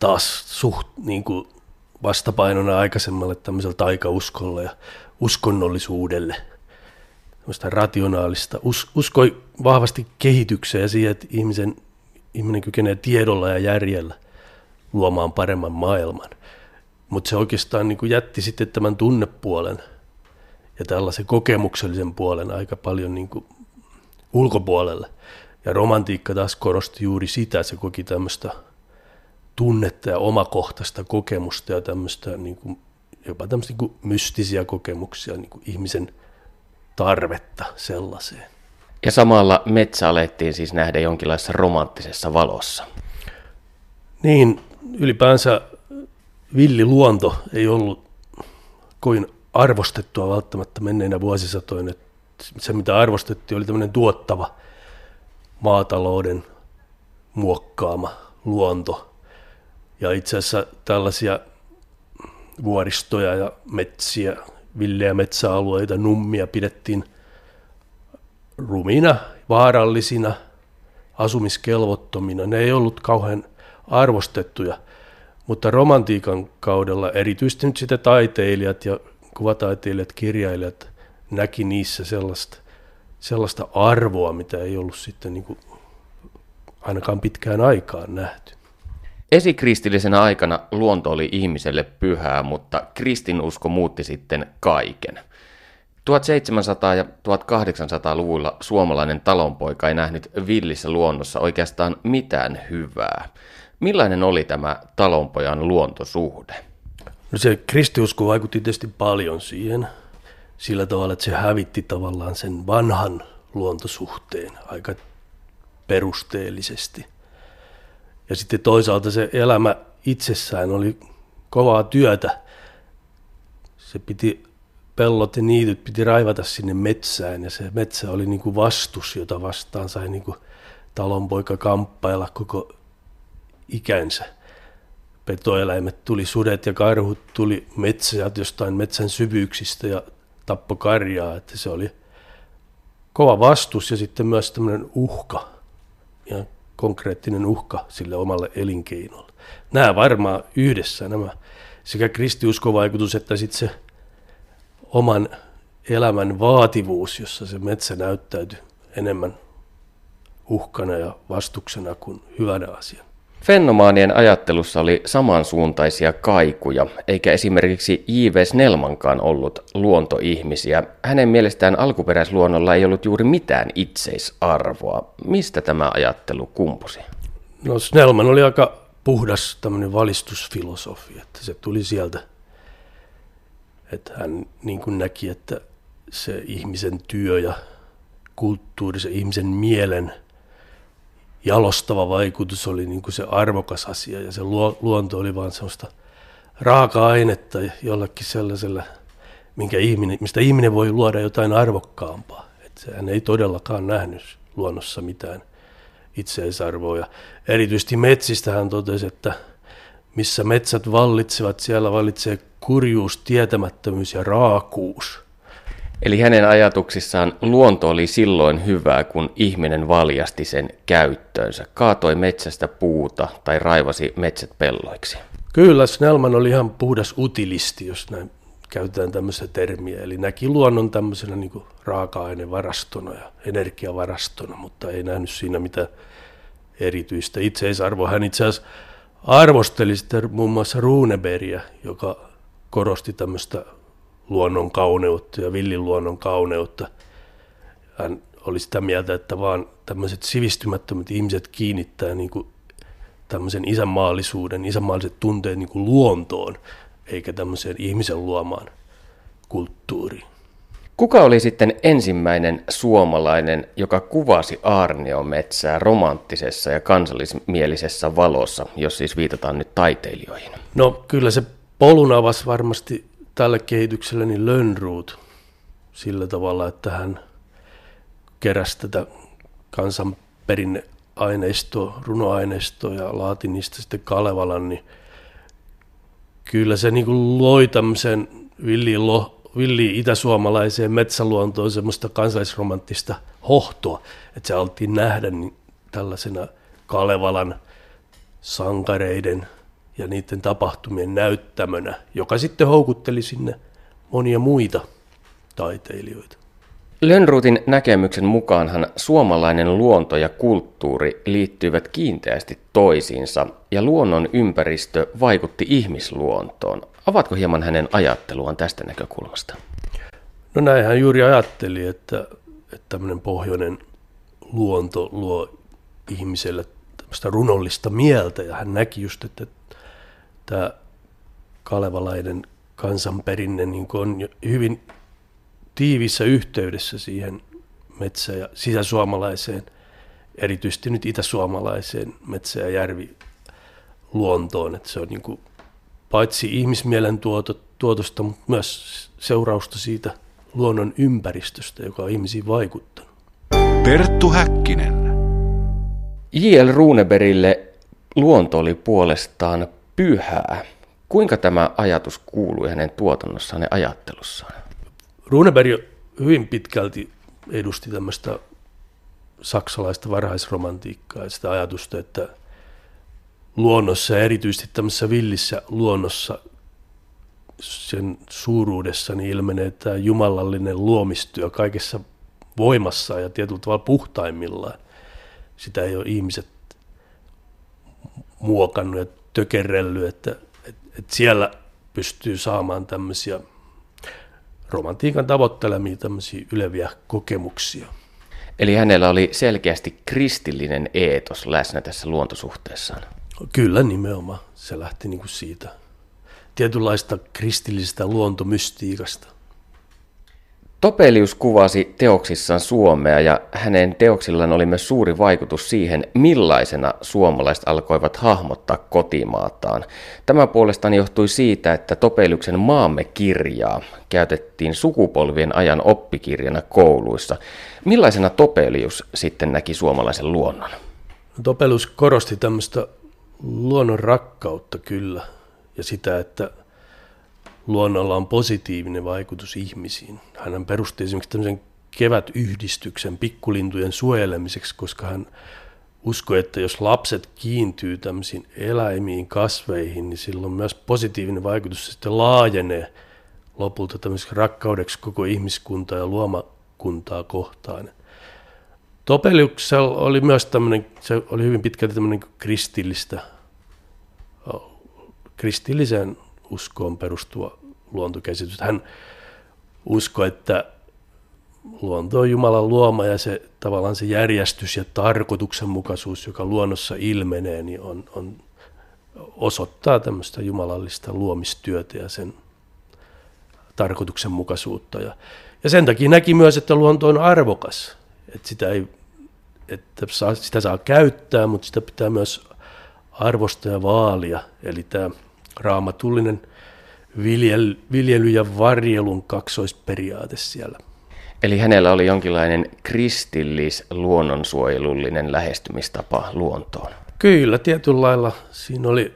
taas suht niin kuin vastapainona aikaisemmalle tämmöiselle taikauskolle ja uskonnollisuudelle, tämmöistä rationaalista, us, uskoi vahvasti kehitykseen ja siihen, että ihmisen, ihminen kykenee tiedolla ja järjellä luomaan paremman maailman. Mutta se oikeastaan niin kuin jätti sitten tämän tunnepuolen ja tällaisen kokemuksellisen puolen aika paljon niin kuin ulkopuolelle. Ja romantiikka taas korosti juuri sitä, se koki tämmöistä tunnetta ja omakohtaista kokemusta ja tämmöistä niin kuin, jopa tämmöistä niin kuin mystisiä kokemuksia, niin kuin ihmisen tarvetta sellaiseen. Ja samalla metsä alettiin siis nähdä jonkinlaisessa romanttisessa valossa. Niin, ylipäänsä villi luonto ei ollut kovin arvostettua välttämättä menneinä vuosisatoina. Se, mitä arvostettiin, oli tämmöinen tuottava maatalouden muokkaama luonto – ja itse asiassa tällaisia vuoristoja ja metsiä, villejä metsäalueita, nummia pidettiin rumina, vaarallisina, asumiskelvottomina. Ne ei ollut kauhean arvostettuja, mutta romantiikan kaudella erityisesti nyt sitten taiteilijat ja kuvataiteilijat, kirjailijat näki niissä sellaista, sellaista arvoa, mitä ei ollut sitten niin kuin ainakaan pitkään aikaan nähty. Esikristillisenä aikana luonto oli ihmiselle pyhää, mutta kristinusko muutti sitten kaiken. 1700- ja 1800-luvulla suomalainen talonpoika ei nähnyt villissä luonnossa oikeastaan mitään hyvää. Millainen oli tämä talonpojan luontosuhde? No se kristiusko vaikutti tietysti paljon siihen, sillä tavalla, että se hävitti tavallaan sen vanhan luontosuhteen aika perusteellisesti – ja sitten toisaalta se elämä itsessään oli kovaa työtä. Se piti, pellot ja niityt piti raivata sinne metsään ja se metsä oli niin kuin vastus, jota vastaan sai niin kuin talonpoika kamppailla koko ikänsä. Petoeläimet tuli, sudet ja karhut tuli metsät jostain metsän syvyyksistä ja tappo karjaa, että se oli kova vastus ja sitten myös tämmöinen uhka. Ja konkreettinen uhka sille omalle elinkeinolle. Nämä varmaan yhdessä, nämä sekä kristiuskovaikutus että sitten se oman elämän vaativuus, jossa se metsä näyttäytyi enemmän uhkana ja vastuksena kuin hyvänä asiana. Fennomaanien ajattelussa oli samansuuntaisia kaikuja, eikä esimerkiksi J.V. Snellmankaan ollut luontoihmisiä. Hänen mielestään alkuperäisluonnolla ei ollut juuri mitään itseisarvoa. Mistä tämä ajattelu kumpusi? No Snellman oli aika puhdas tämmöinen valistusfilosofi, että se tuli sieltä, että hän niin kuin näki, että se ihmisen työ ja kulttuuri, se ihmisen mielen – jalostava vaikutus oli niin kuin se arvokas asia ja se luonto oli vaan sellaista raaka-ainetta jollakin sellaisella, minkä ihminen, mistä ihminen voi luoda jotain arvokkaampaa. Että hän ei todellakaan nähnyt luonnossa mitään itseisarvoa. Ja erityisesti metsistä hän totesi, että missä metsät vallitsevat, siellä vallitsee kurjuus, tietämättömyys ja raakuus – Eli hänen ajatuksissaan luonto oli silloin hyvää, kun ihminen valjasti sen käyttöönsä, kaatoi metsästä puuta tai raivasi metsät pelloiksi. Kyllä, Snellman oli ihan puhdas utilisti, jos näin käytetään tämmöistä termiä. Eli näki luonnon tämmöisenä niin kuin raaka-ainevarastona ja energiavarastona, mutta ei nähnyt siinä mitään erityistä itseisarvoa. Hän itse asiassa arvosteli sitten muun muassa Runebergia, joka korosti tämmöistä luonnon kauneutta ja villin luonnon kauneutta. Hän oli sitä mieltä, että vaan tämmöiset sivistymättömät ihmiset kiinnittää niin kuin tämmöisen isänmaallisuuden, isänmaalliset tunteet niin kuin luontoon, eikä tämmöiseen ihmisen luomaan kulttuuriin. Kuka oli sitten ensimmäinen suomalainen, joka kuvasi metsää romanttisessa ja kansallismielisessä valossa, jos siis viitataan nyt taiteilijoihin? No kyllä se polun avasi varmasti tälle kehitykselle niin Lönnruut sillä tavalla, että hän keräsi tätä kansanperinneaineistoa, runoaineistoa ja laati niistä sitten Kalevalan, niin kyllä se niin kuin loi tämmöisen villiin, lo, villiin itäsuomalaiseen metsäluontoon semmoista kansallisromanttista hohtoa, että se altiin nähdä niin tällaisena Kalevalan sankareiden – ja niiden tapahtumien näyttämönä, joka sitten houkutteli sinne monia muita taiteilijoita. Lönnruutin näkemyksen mukaanhan suomalainen luonto ja kulttuuri liittyivät kiinteästi toisiinsa ja luonnon ympäristö vaikutti ihmisluontoon. Avatko hieman hänen ajatteluaan tästä näkökulmasta? No näin hän juuri ajatteli, että, että tämmöinen pohjoinen luonto luo ihmiselle tämmöistä runollista mieltä ja hän näki just, että tämä kalevalainen kansanperinne niin on hyvin tiivissä yhteydessä siihen metsä- ja sisäsuomalaiseen, erityisesti nyt itäsuomalaiseen metsä- ja järviluontoon. Että se on niin kuin paitsi ihmismielen tuoto, tuotosta, mutta myös seurausta siitä luonnon ympäristöstä, joka on ihmisiin vaikuttanut. Perttu Häkkinen. J.L. Runeberille luonto oli puolestaan pyhää. Kuinka tämä ajatus kuului hänen tuotannossaan ja ajattelussaan? Runeberg hyvin pitkälti edusti tämmöistä saksalaista varhaisromantiikkaa ja sitä ajatusta, että luonnossa ja erityisesti tämmöisessä villissä luonnossa sen suuruudessa niin ilmenee tämä jumalallinen luomistyö kaikessa voimassa ja tietyllä tavalla puhtaimmillaan. Sitä ei ole ihmiset muokannut ja tökerrellyt, että, että, että siellä pystyy saamaan tämmöisiä romantiikan tavoittelemia tämmöisiä yleviä kokemuksia. Eli hänellä oli selkeästi kristillinen eetos läsnä tässä luontosuhteessaan. Kyllä nimenomaan. Se lähti niin kuin siitä tietynlaista kristillisestä luontomystiikasta. Topelius kuvasi teoksissaan Suomea ja hänen teoksillaan oli myös suuri vaikutus siihen, millaisena suomalaiset alkoivat hahmottaa kotimaataan. Tämä puolestaan johtui siitä, että Topeliuksen Maamme kirjaa käytettiin sukupolvien ajan oppikirjana kouluissa. Millaisena Topelius sitten näki suomalaisen luonnon? Topelius korosti tämmöistä luonnon rakkautta kyllä ja sitä, että luonnolla on positiivinen vaikutus ihmisiin. Hän perusti esimerkiksi tämmöisen kevätyhdistyksen pikkulintujen suojelemiseksi, koska hän uskoi, että jos lapset kiintyy tämmöisiin eläimiin, kasveihin, niin silloin myös positiivinen vaikutus sitten laajenee lopulta tämmöiseksi rakkaudeksi koko ihmiskuntaa ja luomakuntaa kohtaan. Topeliuksella oli myös tämmöinen, se oli hyvin pitkälti tämmöinen kristillistä, kristilliseen uskoon perustuva luontokäsitys. Hän uskoi, että luonto on Jumalan luoma ja se tavallaan se järjestys ja tarkoituksenmukaisuus, joka luonnossa ilmenee, niin on, on osoittaa tämmöistä jumalallista luomistyötä ja sen tarkoituksenmukaisuutta. Ja, ja sen takia näki myös, että luonto on arvokas, että sitä, ei, että saa, sitä saa käyttää, mutta sitä pitää myös arvostaa ja vaalia. Eli tämä raamatullinen viljely, viljely ja varjelun kaksoisperiaate siellä. Eli hänellä oli jonkinlainen kristillis luonnonsuojelullinen lähestymistapa luontoon. Kyllä, tietyllä lailla siinä oli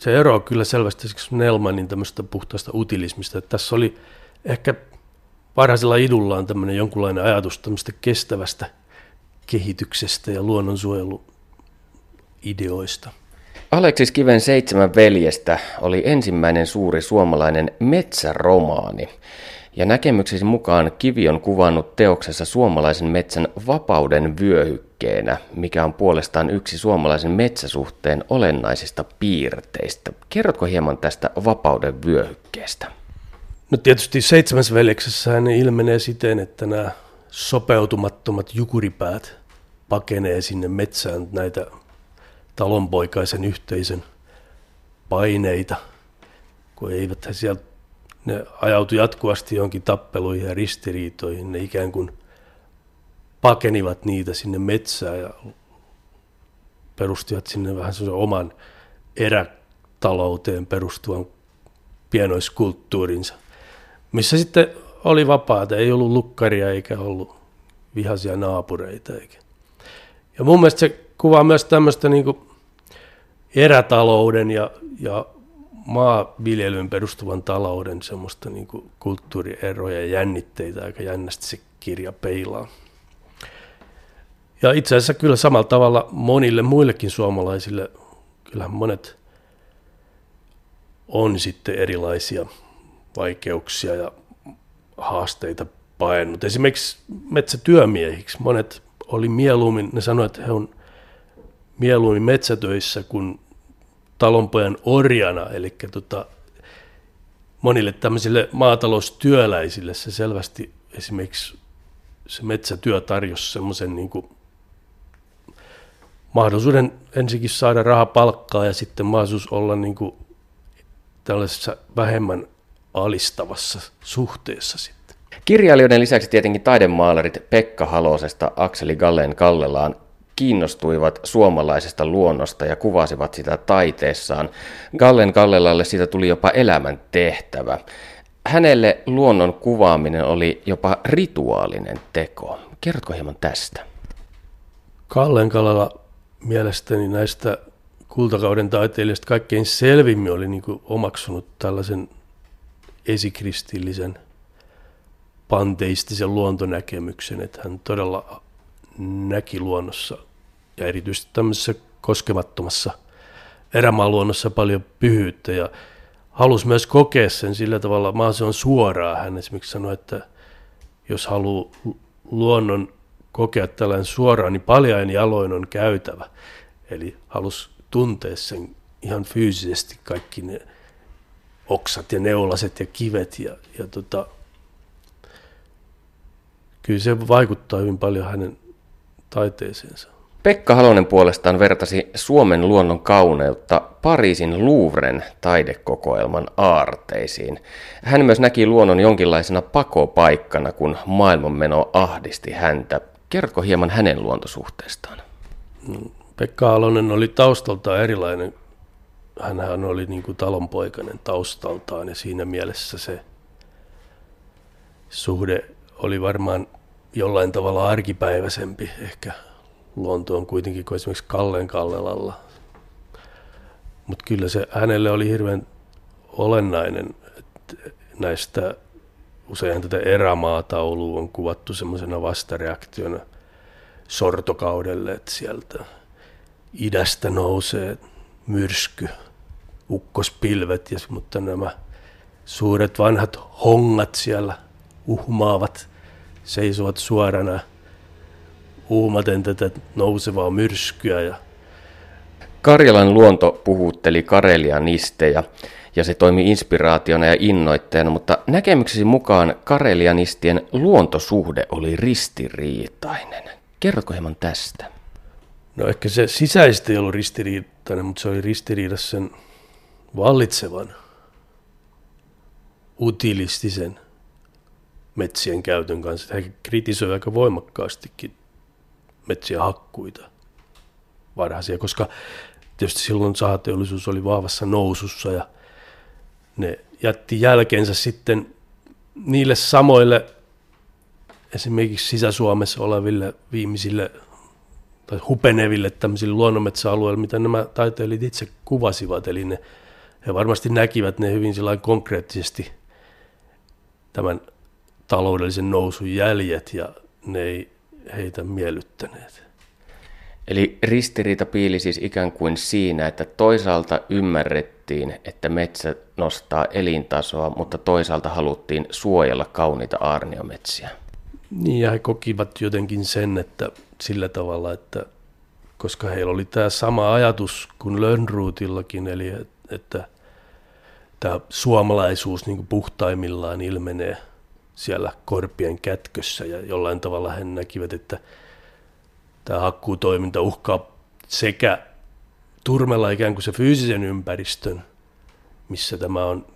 se ero kyllä selvästi Nelmanin tämmöistä puhtaasta utilismista. Että tässä oli ehkä parhaisella idullaan tämmöinen jonkunlainen ajatus tämmöistä kestävästä kehityksestä ja luonnonsuojeluideoista. Aleksis Kiven Seitsemän veljestä oli ensimmäinen suuri suomalainen metsäromaani. Ja näkemyksesi mukaan Kivi on kuvannut teoksessa suomalaisen metsän vapauden vyöhykkeenä, mikä on puolestaan yksi suomalaisen metsäsuhteen olennaisista piirteistä. Kerrotko hieman tästä vapauden vyöhykkeestä? No tietysti seitsemäs veljeksessä hän ilmenee siten, että nämä sopeutumattomat jukuripäät pakenee sinne metsään näitä talonpoikaisen yhteisön paineita, kun eivät he sieltä ne ajautui jatkuvasti johonkin tappeluihin ja ristiriitoihin. Ne ikään kuin pakenivat niitä sinne metsään ja perustivat sinne vähän sellaisen oman erätalouteen perustuvan pienoiskulttuurinsa, missä sitten oli vapaata, ei ollut lukkaria eikä ollut vihaisia naapureita. Eikä. Ja mun mielestä se kuvaa myös tämmöistä niin erätalouden ja, ja maanviljelyyn perustuvan talouden semmoista niin kuin kulttuurieroja ja jännitteitä aika jännästi se kirja peilaa. Ja itse asiassa kyllä samalla tavalla monille muillekin suomalaisille, kyllä monet on sitten erilaisia vaikeuksia ja haasteita painut. Esimerkiksi metsätyömiehiksi monet oli mieluummin, ne sanoivat, että he on mieluummin metsätöissä kuin talonpojan orjana, eli tota, monille tämmöisille maataloustyöläisille se selvästi esimerkiksi se metsätyö tarjosi semmoisen niin mahdollisuuden ensinnäkin saada rahapalkkaa ja sitten mahdollisuus olla niin kuin tällaisessa vähemmän alistavassa suhteessa sitten. Kirjailijoiden lisäksi tietenkin taidemaalarit Pekka Halosesta Akseli Galleen Kallelaan kiinnostuivat suomalaisesta luonnosta ja kuvasivat sitä taiteessaan. Gallen Kallelalle siitä tuli jopa elämän tehtävä. Hänelle luonnon kuvaaminen oli jopa rituaalinen teko. Kerrotko hieman tästä? Kallen Kallela mielestäni näistä kultakauden taiteilijoista kaikkein selvimmin oli niin kuin omaksunut tällaisen esikristillisen panteistisen luontonäkemyksen, että hän todella näki luonnossa ja erityisesti tämmöisessä koskemattomassa erämaaluonnossa paljon pyhyyttä ja halusi myös kokea sen sillä tavalla mahdollisimman suoraan. Hän esimerkiksi sanoi, että jos haluaa luonnon kokea tällainen suoraan, niin paljain jaloin on käytävä. Eli halusi tuntea sen ihan fyysisesti kaikki ne oksat ja neulaset ja kivet. Ja, ja tota, kyllä se vaikuttaa hyvin paljon hänen taiteeseensa. Pekka Halonen puolestaan vertasi Suomen luonnon kauneutta Pariisin Louvren taidekokoelman aarteisiin. Hän myös näki luonnon jonkinlaisena pakopaikkana, kun maailmanmeno ahdisti häntä. Kerrotko hieman hänen luontosuhteestaan? Pekka Halonen oli taustaltaan erilainen. Hänhän oli niin kuin talonpoikainen taustaltaan ja siinä mielessä se suhde oli varmaan jollain tavalla arkipäiväisempi ehkä luonto on kuitenkin kuin esimerkiksi Kallen Kallelalla. Mutta kyllä se hänelle oli hirveän olennainen, että näistä usein tätä erämaataulua on kuvattu semmoisena vastareaktiona sortokaudelle, että sieltä idästä nousee myrsky, ukkospilvet, ja, mutta nämä suuret vanhat hongat siellä uhmaavat, seisovat suorana uumaten tätä nousevaa myrskyä. Ja... Karjalan luonto puhutteli karelianisteja ja se toimi inspiraationa ja innoitteena, mutta näkemyksesi mukaan karelianistien luontosuhde oli ristiriitainen. Kerrotko hieman tästä? No ehkä se sisäisesti ei ollut ristiriitainen, mutta se oli ristiriidassa sen vallitsevan utilistisen metsien käytön kanssa. He kritisoivat aika voimakkaastikin metsien hakkuita varhaisia, koska tietysti silloin sahateollisuus oli vahvassa nousussa ja ne jätti jälkeensä sitten niille samoille esimerkiksi Sisä-Suomessa oleville viimeisille tai hupeneville tämmöisille luonnonmetsäalueille, mitä nämä taiteilijat itse kuvasivat. Eli ne, he varmasti näkivät ne hyvin konkreettisesti tämän taloudellisen nousun jäljet ja ne ei heitä miellyttäneet. Eli ristiriita piili siis ikään kuin siinä, että toisaalta ymmärrettiin, että metsä nostaa elintasoa, mutta toisaalta haluttiin suojella kauniita aarniometsiä. Niin ja he kokivat jotenkin sen, että sillä tavalla, että koska heillä oli tämä sama ajatus kuin Lönnruutillakin, eli että tämä suomalaisuus niin kuin puhtaimmillaan ilmenee siellä korpien kätkössä ja jollain tavalla he näkivät, että tämä hakkuutoiminta uhkaa sekä turmella ikään kuin se fyysisen ympäristön, missä tämä on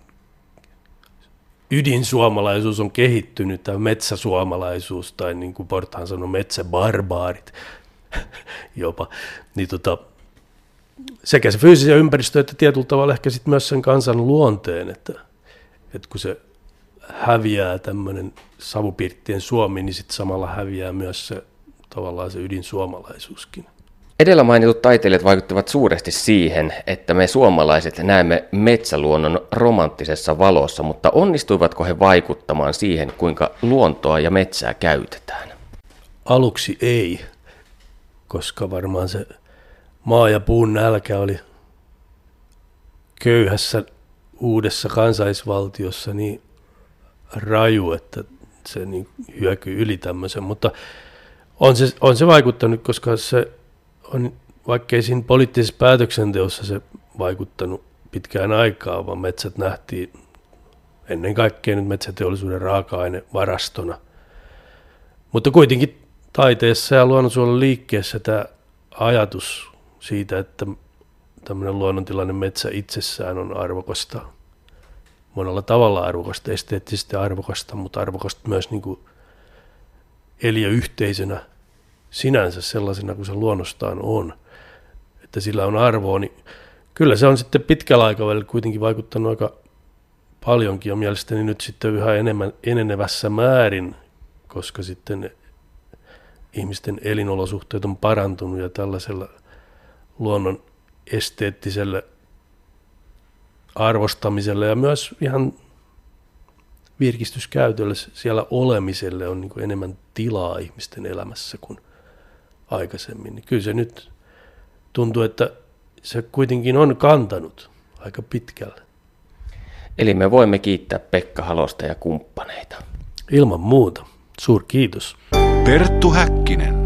ydinsuomalaisuus on kehittynyt, tämä metsäsuomalaisuus, tai niin kuin Porthan sanoi, metsäbarbaarit jopa, niin tota, sekä se fyysisen ympäristö että tietyllä tavalla ehkä sitten myös sen kansan luonteen, että, että kun se häviää tämmöinen savupirttien Suomi, niin sitten samalla häviää myös se tavallaan se ydinsuomalaisuuskin. Edellä mainitut taiteilijat vaikuttivat suuresti siihen, että me suomalaiset näemme metsäluonnon romanttisessa valossa, mutta onnistuivatko he vaikuttamaan siihen, kuinka luontoa ja metsää käytetään? Aluksi ei, koska varmaan se maa ja puun nälkä oli köyhässä uudessa kansaisvaltiossa niin raju, että se niin hyökyy yli tämmöisen, mutta on se, on se vaikuttanut, koska se on, vaikkei siinä poliittisessa päätöksenteossa se vaikuttanut pitkään aikaa, vaan metsät nähtiin ennen kaikkea nyt metsäteollisuuden raaka-aine varastona. Mutta kuitenkin taiteessa ja luonnonsuojelun liikkeessä tämä ajatus siitä, että tämmöinen luonnontilainen metsä itsessään on arvokasta, monella tavalla arvokasta, esteettisesti arvokasta, mutta arvokasta myös niin kuin eliöyhteisönä sinänsä sellaisena kuin se luonnostaan on, että sillä on arvoa, niin kyllä se on sitten pitkällä aikavälillä kuitenkin vaikuttanut aika paljonkin ja mielestäni nyt sitten yhä enemmän enenevässä määrin, koska sitten ihmisten elinolosuhteet on parantunut ja tällaisella luonnon esteettiselle arvostamiselle ja myös ihan virkistyskäytölle, siellä olemiselle on niin enemmän tilaa ihmisten elämässä kuin aikaisemmin. Niin kyllä se nyt tuntuu, että se kuitenkin on kantanut aika pitkälle. Eli me voimme kiittää Pekka Halosta ja kumppaneita. Ilman muuta. Suur kiitos. Perttu Häkkinen.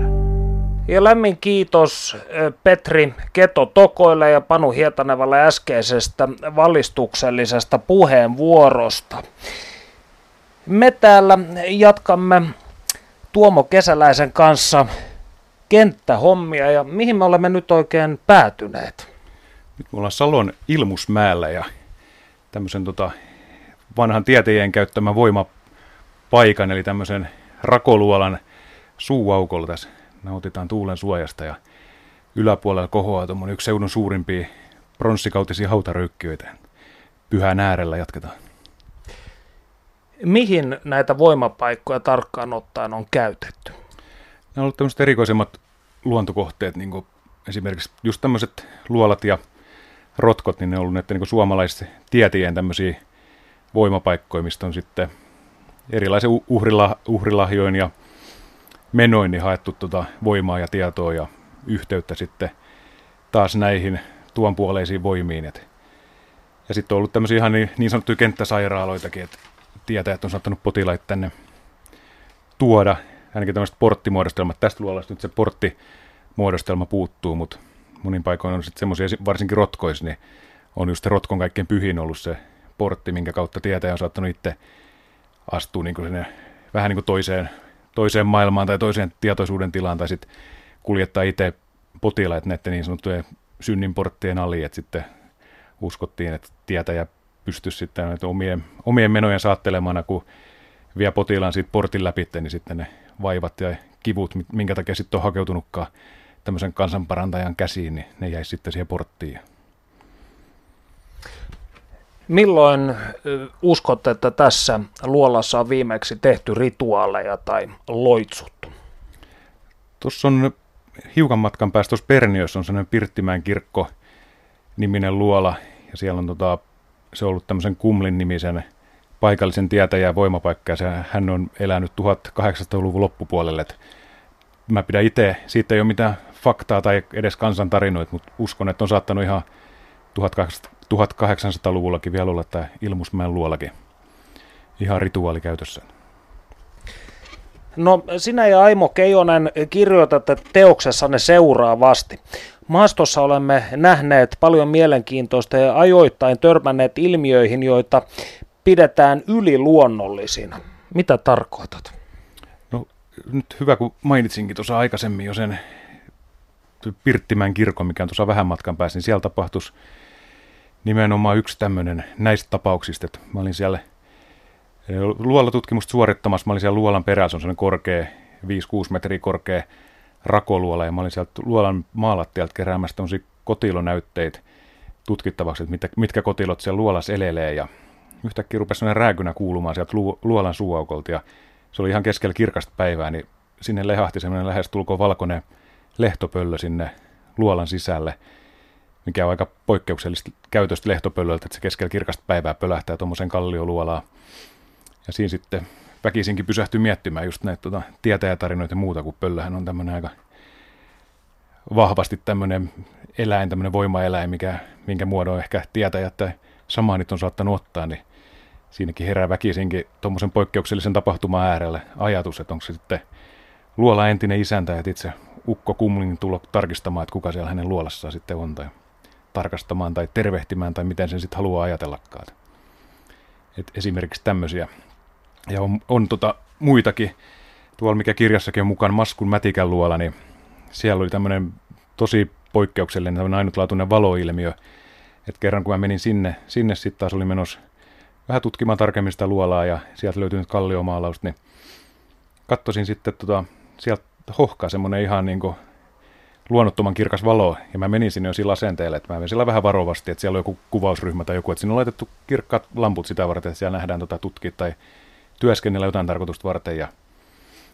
Ja lämmin kiitos Petri Keto Tokoille ja Panu Hietanevalle äskeisestä valistuksellisesta puheenvuorosta. Me täällä jatkamme Tuomo Kesäläisen kanssa kenttähommia ja mihin me olemme nyt oikein päätyneet? Nyt me ollaan Salon Ilmusmäellä ja tämmöisen tota, vanhan tietäjien käyttämän voimapaikan, eli tämmöisen rakoluolan suuaukolla tässä nautitaan tuulen suojasta ja yläpuolella kohoaa tuommoinen yksi seudun suurimpia pronssikautisia hautaröykkiöitä. Pyhään äärellä jatketaan. Mihin näitä voimapaikkoja tarkkaan ottaen on käytetty? Ne on ollut tämmöiset erikoisemmat luontokohteet, niin kuin esimerkiksi just tämmöiset luolat ja rotkot, niin ne on ollut näiden niin suomalaisten tietien tämmöisiä voimapaikkoja, mistä on sitten erilaisen uhrila, uhrilahjoin ja menoin niin haettu tuota voimaa ja tietoa ja yhteyttä sitten taas näihin tuon puoleisiin voimiin. Et Ja sitten on ollut tämmöisiä ihan niin, niin sanottuja kenttäsairaaloitakin, että tietäjät on saattanut potilaita tänne tuoda. Ainakin tämmöiset porttimuodostelmat. Tästä luolasta nyt se porttimuodostelma puuttuu, mutta monin paikoin on sitten semmoisia, varsinkin rotkois, niin on just se rotkon kaikkein pyhin ollut se portti, minkä kautta tietäjä on saattanut itse astua niin kuin sinne, vähän niin kuin toiseen, toiseen maailmaan tai toiseen tietoisuuden tilaan, tai sitten kuljettaa itse potilaat näiden niin sanottujen synninporttien ali, että sitten uskottiin, että tietäjä pystyisi sitten että omien, omien menojen saattelemana, kun vie potilaan siitä portin läpi, niin sitten ne vaivat ja kivut, minkä takia sitten on hakeutunutkaan tämmöisen kansanparantajan käsiin, niin ne jäisi sitten siihen porttiin. Milloin uskotte, että tässä luolassa on viimeksi tehty rituaaleja tai loitsuttu? Tuossa on hiukan matkan päästä tuossa Perniössä on sellainen Pirttimäen kirkko niminen luola, ja siellä on tota, se on ollut tämmöisen Kumlin nimisen paikallisen tietäjän voimapaikka, ja hän on elänyt 1800-luvun loppupuolelle. Et mä pidän itse, siitä ei ole mitään faktaa tai edes kansantarinoita, mutta uskon, että on saattanut ihan 1800-luvullakin vielä olla tämä Ilmusmäen luolakin ihan rituaalikäytössä. No sinä ja Aimo Keijonen kirjoitatte teoksessanne seuraavasti. Maastossa olemme nähneet paljon mielenkiintoista ja ajoittain törmänneet ilmiöihin, joita pidetään yliluonnollisina. Mitä tarkoitat? No nyt hyvä, kun mainitsinkin tuossa aikaisemmin jo sen Pirttimän kirkon, mikä on tuossa vähän matkan päässä, niin siellä tapahtuisi nimenomaan yksi tämmöinen näistä tapauksista, että mä olin siellä luolatutkimusta suorittamassa, mä olin siellä luolan perällä, se on sellainen korkea, 5-6 metriä korkea rakoluola, ja mä olin sieltä luolan maalattialta keräämässä tämmöisiä kotilonäytteitä tutkittavaksi, että mitkä, mitkä kotilot siellä luolassa elelee, ja yhtäkkiä rupesi sellainen rääkynä kuulumaan sieltä luolan suuaukolta, ja se oli ihan keskellä kirkasta päivää, niin sinne lehahti semmoinen lähes tulkoon valkoinen lehtopöllö sinne luolan sisälle, mikä on aika poikkeuksellista käytöstä lehtopöllöltä, että se keskellä kirkasta päivää pölähtää tuommoisen kallioluolaan. Ja siinä sitten väkisinkin pysähtyi miettimään just näitä tuota, tietäjätarinoita ja muuta, kun pöllähän on tämmöinen aika vahvasti tämmöinen eläin, tämmöinen voimaeläin, mikä, minkä muodon ehkä tietäjät tai samaanit on saattanut ottaa, niin siinäkin herää väkisinkin tuommoisen poikkeuksellisen tapahtuman äärelle ajatus, että onko se sitten luola entinen isäntä, että itse Ukko Kumlin tulo tarkistamaan, että kuka siellä hänen luolassaan sitten on, tai tarkastamaan tai tervehtimään, tai miten sen sitten haluaa ajatellakaan. Et esimerkiksi tämmöisiä. Ja on, on tota muitakin, tuolla mikä kirjassakin on mukaan Maskun Mätikän luola, niin siellä oli tämmöinen tosi poikkeuksellinen, tämmöinen ainutlaatuinen valoilmiö. että kerran kun mä menin sinne, sinne sitten taas oli menossa vähän tutkimaan tarkemmin sitä luolaa ja sieltä löytyi nyt kalliomaalaus, niin kattosin sitten tota, sieltä hohkaa semmoinen ihan niin kuin luonnottoman kirkas valo, ja mä menin sinne jo sillä asenteella, että mä menin sillä vähän varovasti, että siellä on joku kuvausryhmä tai joku, että sinne on laitettu kirkkaat lamput sitä varten, että siellä nähdään tota tutkia tai työskennellä jotain tarkoitusta varten, ja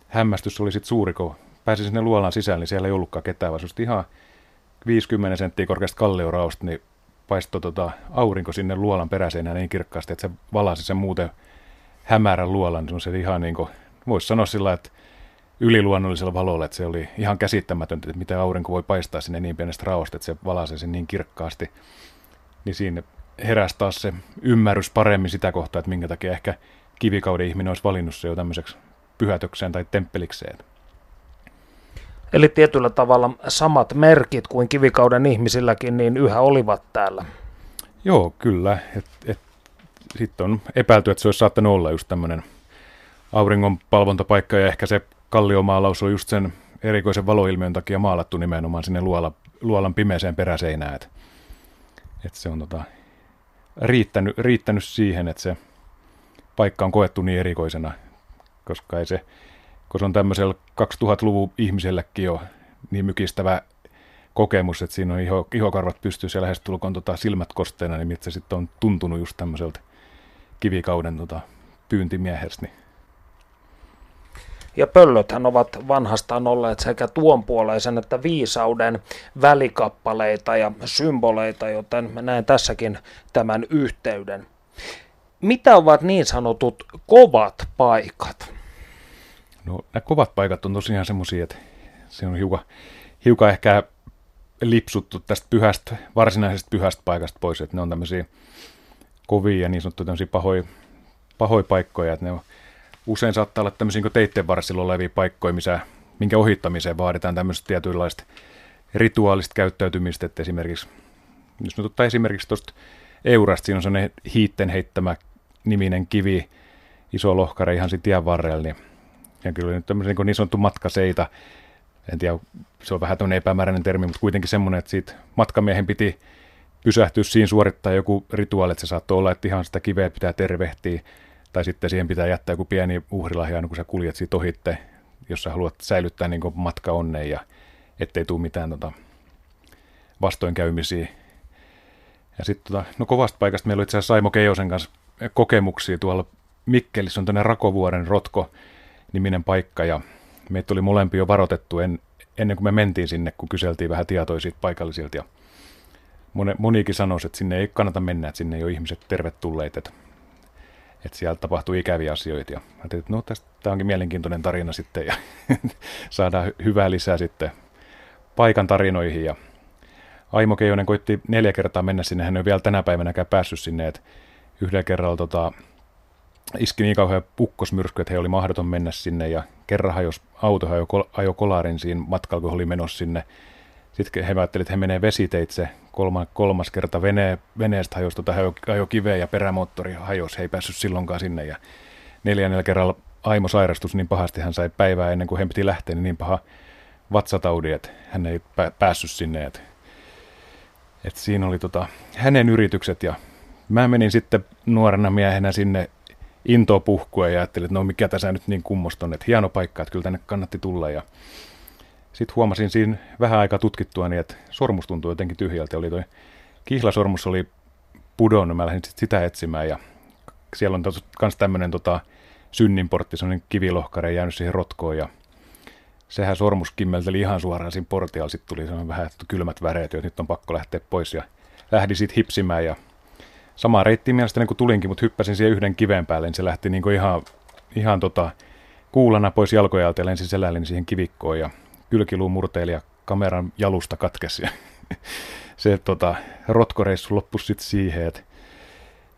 hämmästys oli sitten suuri, kun pääsin sinne luolaan sisään, niin siellä ei ollutkaan ketään, vaan ihan 50 senttiä korkeasta kallioraosta, niin paistoi tota aurinko sinne luolan peräseinään niin kirkkaasti, että se valasi sen muuten hämärän luolan, se ihan niin kuin, voisi sanoa sillä että yliluonnollisella valolla, että se oli ihan käsittämätöntä, että miten aurinko voi paistaa sinne niin pienestä raosta, että se valaisee sen niin kirkkaasti. Niin siinä heräsi taas se ymmärrys paremmin sitä kohtaa, että minkä takia ehkä kivikauden ihminen olisi valinnut se jo tämmöiseksi pyhätökseen tai temppelikseen. Eli tietyllä tavalla samat merkit kuin kivikauden ihmisilläkin, niin yhä olivat täällä. Joo, kyllä. Sitten on epäilty, että se olisi saattanut olla just tämmöinen auringon palvontapaikka ja ehkä se kalliomaalaus on just sen erikoisen valoilmiön takia maalattu nimenomaan sinne luola, luolan pimeeseen peräseinään. Että et se on tota, riittänyt, riittänyt siihen, että se paikka on koettu niin erikoisena, koska ei se, kun se on tämmöisellä 2000-luvun ihmisellekin jo niin mykistävä kokemus, että siinä on iho, ihokarvat pystyssä ja lähestulkoon tota silmät kosteena, niin mitä se sitten on tuntunut just tämmöiseltä kivikauden tota, pyyntimiehestä, niin ja pöllöthän ovat vanhastaan olleet sekä tuonpuoleisen että viisauden välikappaleita ja symboleita, joten näen tässäkin tämän yhteyden. Mitä ovat niin sanotut kovat paikat? No nämä kovat paikat on tosiaan semmoisia, että se on hiukan, hiukan ehkä lipsuttu tästä pyhästä, varsinaisesta pyhästä paikasta pois, että ne on tämmöisiä kovia ja niin sanottuja tämmöisiä pahoja, pahoja paikkoja, että ne on, usein saattaa olla tämmöisiä niin teitten varsilla olevia paikkoja, missä, minkä ohittamiseen vaaditaan tämmöistä tietynlaista rituaalista käyttäytymistä, että esimerkiksi, jos nyt ottaa esimerkiksi tuosta Eurasta, siinä on sellainen hiitten heittämä niminen kivi, iso lohkare ihan siinä tien varrella, niin ja kyllä nyt tämmöinen niin, niin sanottu matkaseita, en tiedä, se on vähän tämmöinen epämääräinen termi, mutta kuitenkin semmoinen, että siitä matkamiehen piti pysähtyä siinä suorittaa joku rituaali, että se saattoi olla, että ihan sitä kiveä pitää tervehtiä, tai sitten siihen pitää jättää joku pieni uhrilahja, kun sä kuljet siitä ohitte, jos sä haluat säilyttää niin matka onneen ja ettei tule mitään tota, vastoinkäymisiä. Ja sitten tota, no kovasta paikasta meillä oli itse asiassa Saimo Keijosen kanssa kokemuksia tuolla Mikkelissä on tänne Rakovuoren Rotko niminen paikka ja meitä oli molempi jo varoitettu en, ennen kuin me mentiin sinne, kun kyseltiin vähän tietoja siitä paikallisilta ja moni, monikin sanoi, että sinne ei kannata mennä, että sinne ei ole ihmiset tervetulleet, että, että siellä tapahtuu ikäviä asioita. Ja ajattelin, että no tästä tämä onkin mielenkiintoinen tarina sitten ja saadaan hyvää lisää sitten paikan tarinoihin. Ja Aimo Keijonen koitti neljä kertaa mennä sinne, hän ei ole vielä tänä päivänäkään päässyt sinne, että yhdellä kerralla tota, iski niin kauhean pukkosmyrsky, että he oli mahdoton mennä sinne ja kerran hajos, auto ajo, ajo kolarin siinä matkalla, kun oli menossa sinne. Sitten he ajattelivat, että he menee vesiteitse kolma, kolmas kerta vene, veneestä hajosi, tota, he ajo kiveä ja perämoottori hajosi, he ei päässyt silloinkaan sinne. Ja neljännellä kerralla Aimo sairastus niin pahasti, hän sai päivää ennen kuin hän piti lähteä, niin, niin paha vatsataudi, että hän ei päässyt sinne. Että, että siinä oli tota, hänen yritykset ja mä menin sitten nuorena miehenä sinne intoa puhkua ja ajattelin, että no mikä tässä nyt niin kummosta on, että hieno paikka, että kyllä tänne kannatti tulla ja sitten huomasin siinä vähän aikaa tutkittua niin, että sormus tuntui jotenkin tyhjältä. Oli toi kihlasormus oli pudonnut, mä lähdin sit sitä etsimään ja siellä on myös tämmöinen tota, synninportti, semmoinen kivilohkare jäänyt siihen rotkoon ja sehän sormus kimmelteli ihan suoraan siinä portialla. Sitten tuli semmoinen vähän kylmät väreet, että nyt on pakko lähteä pois ja lähdin sitten hipsimään ja Sama reitti mielestäni kun tulinkin, mutta hyppäsin siihen yhden kiven päälle, niin se lähti niin kuin ihan, ihan tota, kuulana pois jalkojalta ja lensin selälleni siihen kivikkoon ja kylkiluun murteili ja kameran jalusta katkesi. se tota, rotkoreissu loppui sitten siihen, että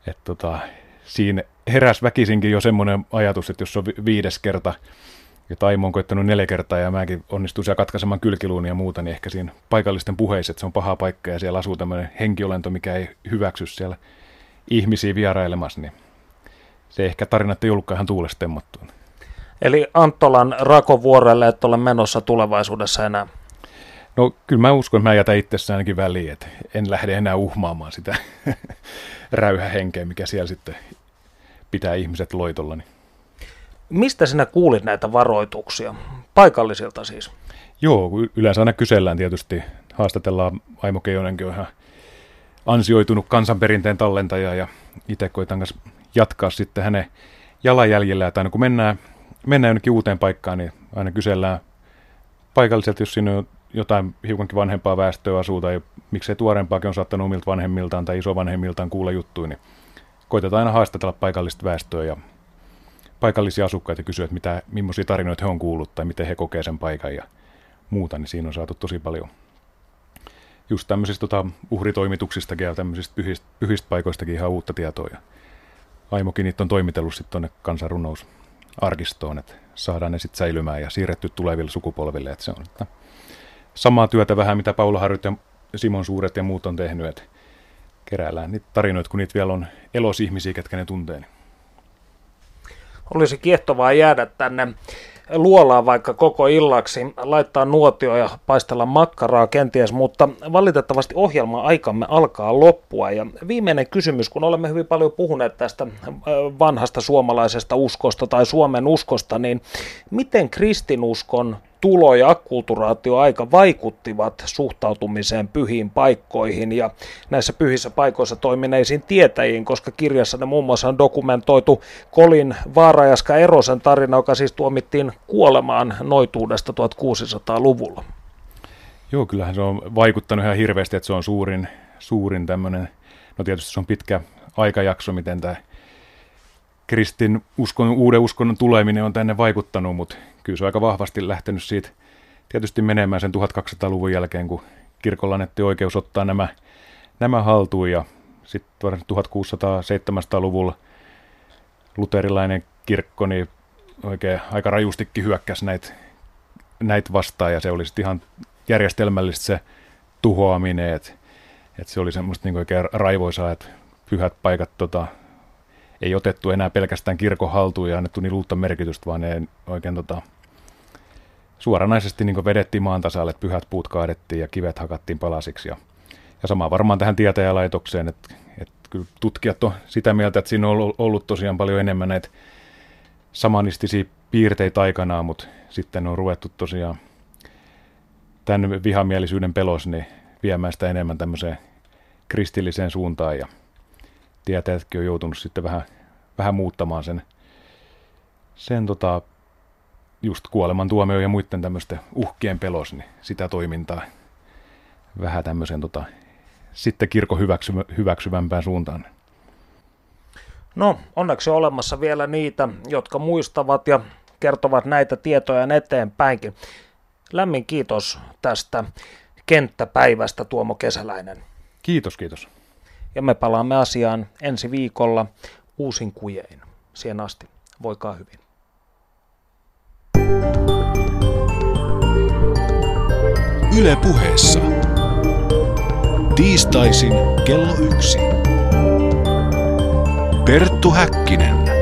et, tota, siinä heräs väkisinkin jo semmoinen ajatus, että jos on viides kerta ja Taimo on koittanut neljä kertaa ja mäkin onnistuin siellä katkaisemaan kylkiluun ja muuta, niin ehkä siinä paikallisten puheissa, että se on paha paikka ja siellä asuu tämmöinen henkiolento, mikä ei hyväksy siellä ihmisiä vierailemassa, niin se ehkä tarina ei ollutkaan ihan tuulesta. Eli Anttolan rakovuorelle et ole menossa tulevaisuudessa enää? No kyllä mä uskon, että mä jätän itsessä ainakin väliin, että en lähde enää uhmaamaan sitä räyhähenkeä, mikä siellä sitten pitää ihmiset loitolla. Niin. Mistä sinä kuulit näitä varoituksia? Paikallisilta siis? Joo, yleensä aina kysellään tietysti. Haastatellaan, Aimo Keijonenkin on ihan ansioitunut kansanperinteen tallentaja ja itse koitan kanssa jatkaa sitten hänen jalanjäljellä, että aina kun mennään, mennään jonnekin uuteen paikkaan, niin aina kysellään paikalliselta, jos siinä on jotain hiukankin vanhempaa väestöä asuu tai miksei tuorempaakin on saattanut omilta vanhemmiltaan tai isovanhemmiltaan kuulla juttuja, niin koitetaan aina haastatella paikallista väestöä ja paikallisia asukkaita ja kysyä, että mitä, millaisia tarinoita he on kuullut tai miten he kokee sen paikan ja muuta, niin siinä on saatu tosi paljon just tämmöisistä tota, uhritoimituksistakin ja tämmöisistä pyhistä, pyhistä paikoistakin ihan uutta tietoa. Ja Aimokin niitä on toimitellut sitten tuonne kansanrunousarkistoon, että saadaan ne sitten säilymään ja siirretty tuleville sukupolville. Että se on että samaa työtä vähän, mitä Paula Harjut ja Simon Suuret ja muut on tehnyt, että keräällään niitä tarinoita, kun niitä vielä on elosihmisiä, ketkä ne tuntee. Niin. Olisi kiehtovaa jäädä tänne luolaa vaikka koko illaksi, laittaa nuotio ja paistella makkaraa kenties, mutta valitettavasti ohjelma-aikamme alkaa loppua. Ja viimeinen kysymys, kun olemme hyvin paljon puhuneet tästä vanhasta suomalaisesta uskosta tai Suomen uskosta, niin miten kristinuskon tulo- ja akkulturaatioaika vaikuttivat suhtautumiseen pyhiin paikkoihin ja näissä pyhissä paikoissa toimineisiin tietäjiin, koska kirjassa ne muun muassa on dokumentoitu Kolin Vaarajaska Erosen tarina, joka siis tuomittiin kuolemaan noituudesta 1600-luvulla. Joo, kyllähän se on vaikuttanut ihan hirveästi, että se on suurin, suurin tämmöinen, no tietysti se on pitkä aikajakso, miten tämä kristin uskon, uuden uskonnon tuleminen on tänne vaikuttanut, mutta kyllä se on aika vahvasti lähtenyt siitä tietysti menemään sen 1200-luvun jälkeen, kun kirkolla annettiin oikeus ottaa nämä, nämä haltuun ja sitten 1600-1700-luvulla luterilainen kirkko niin oikein aika rajustikin hyökkäsi näitä näit vastaan ja se oli sitten ihan järjestelmällisesti se tuhoaminen, että et se oli semmoista niin oikein raivoisaa, että pyhät paikat tota, ei otettu enää pelkästään kirkon haltuun ja annettu niin uutta merkitystä, vaan ne oikein tota, suoranaisesti niin vedettiin maan tasalle, että pyhät puut kaadettiin ja kivet hakattiin palasiksi. Ja, ja sama varmaan tähän tietäjälaitokseen, että, että kyllä tutkijat on sitä mieltä, että siinä on ollut, ollut tosiaan paljon enemmän näitä samanistisia piirteitä aikanaan, mutta sitten on ruvettu tosiaan tämän vihamielisyyden pelos niin viemään sitä enemmän tämmöiseen kristilliseen suuntaan ja tietäjätkin on joutunut sitten vähän, vähän muuttamaan sen, sen tota, just kuolemantuomio ja muiden tämmöisten uhkien pelos, niin sitä toimintaa vähän tämmöisen tota, sitten kirkon hyväksy, hyväksyvämpään suuntaan. No, onneksi on olemassa vielä niitä, jotka muistavat ja kertovat näitä tietoja eteenpäinkin. Lämmin kiitos tästä kenttäpäivästä Tuomo Kesäläinen. Kiitos, kiitos. Ja me palaamme asiaan ensi viikolla uusin kujein. Siihen asti, voikaa hyvin. Yle puheessa. Tiistaisin kello yksi. Perttu Häkkinen.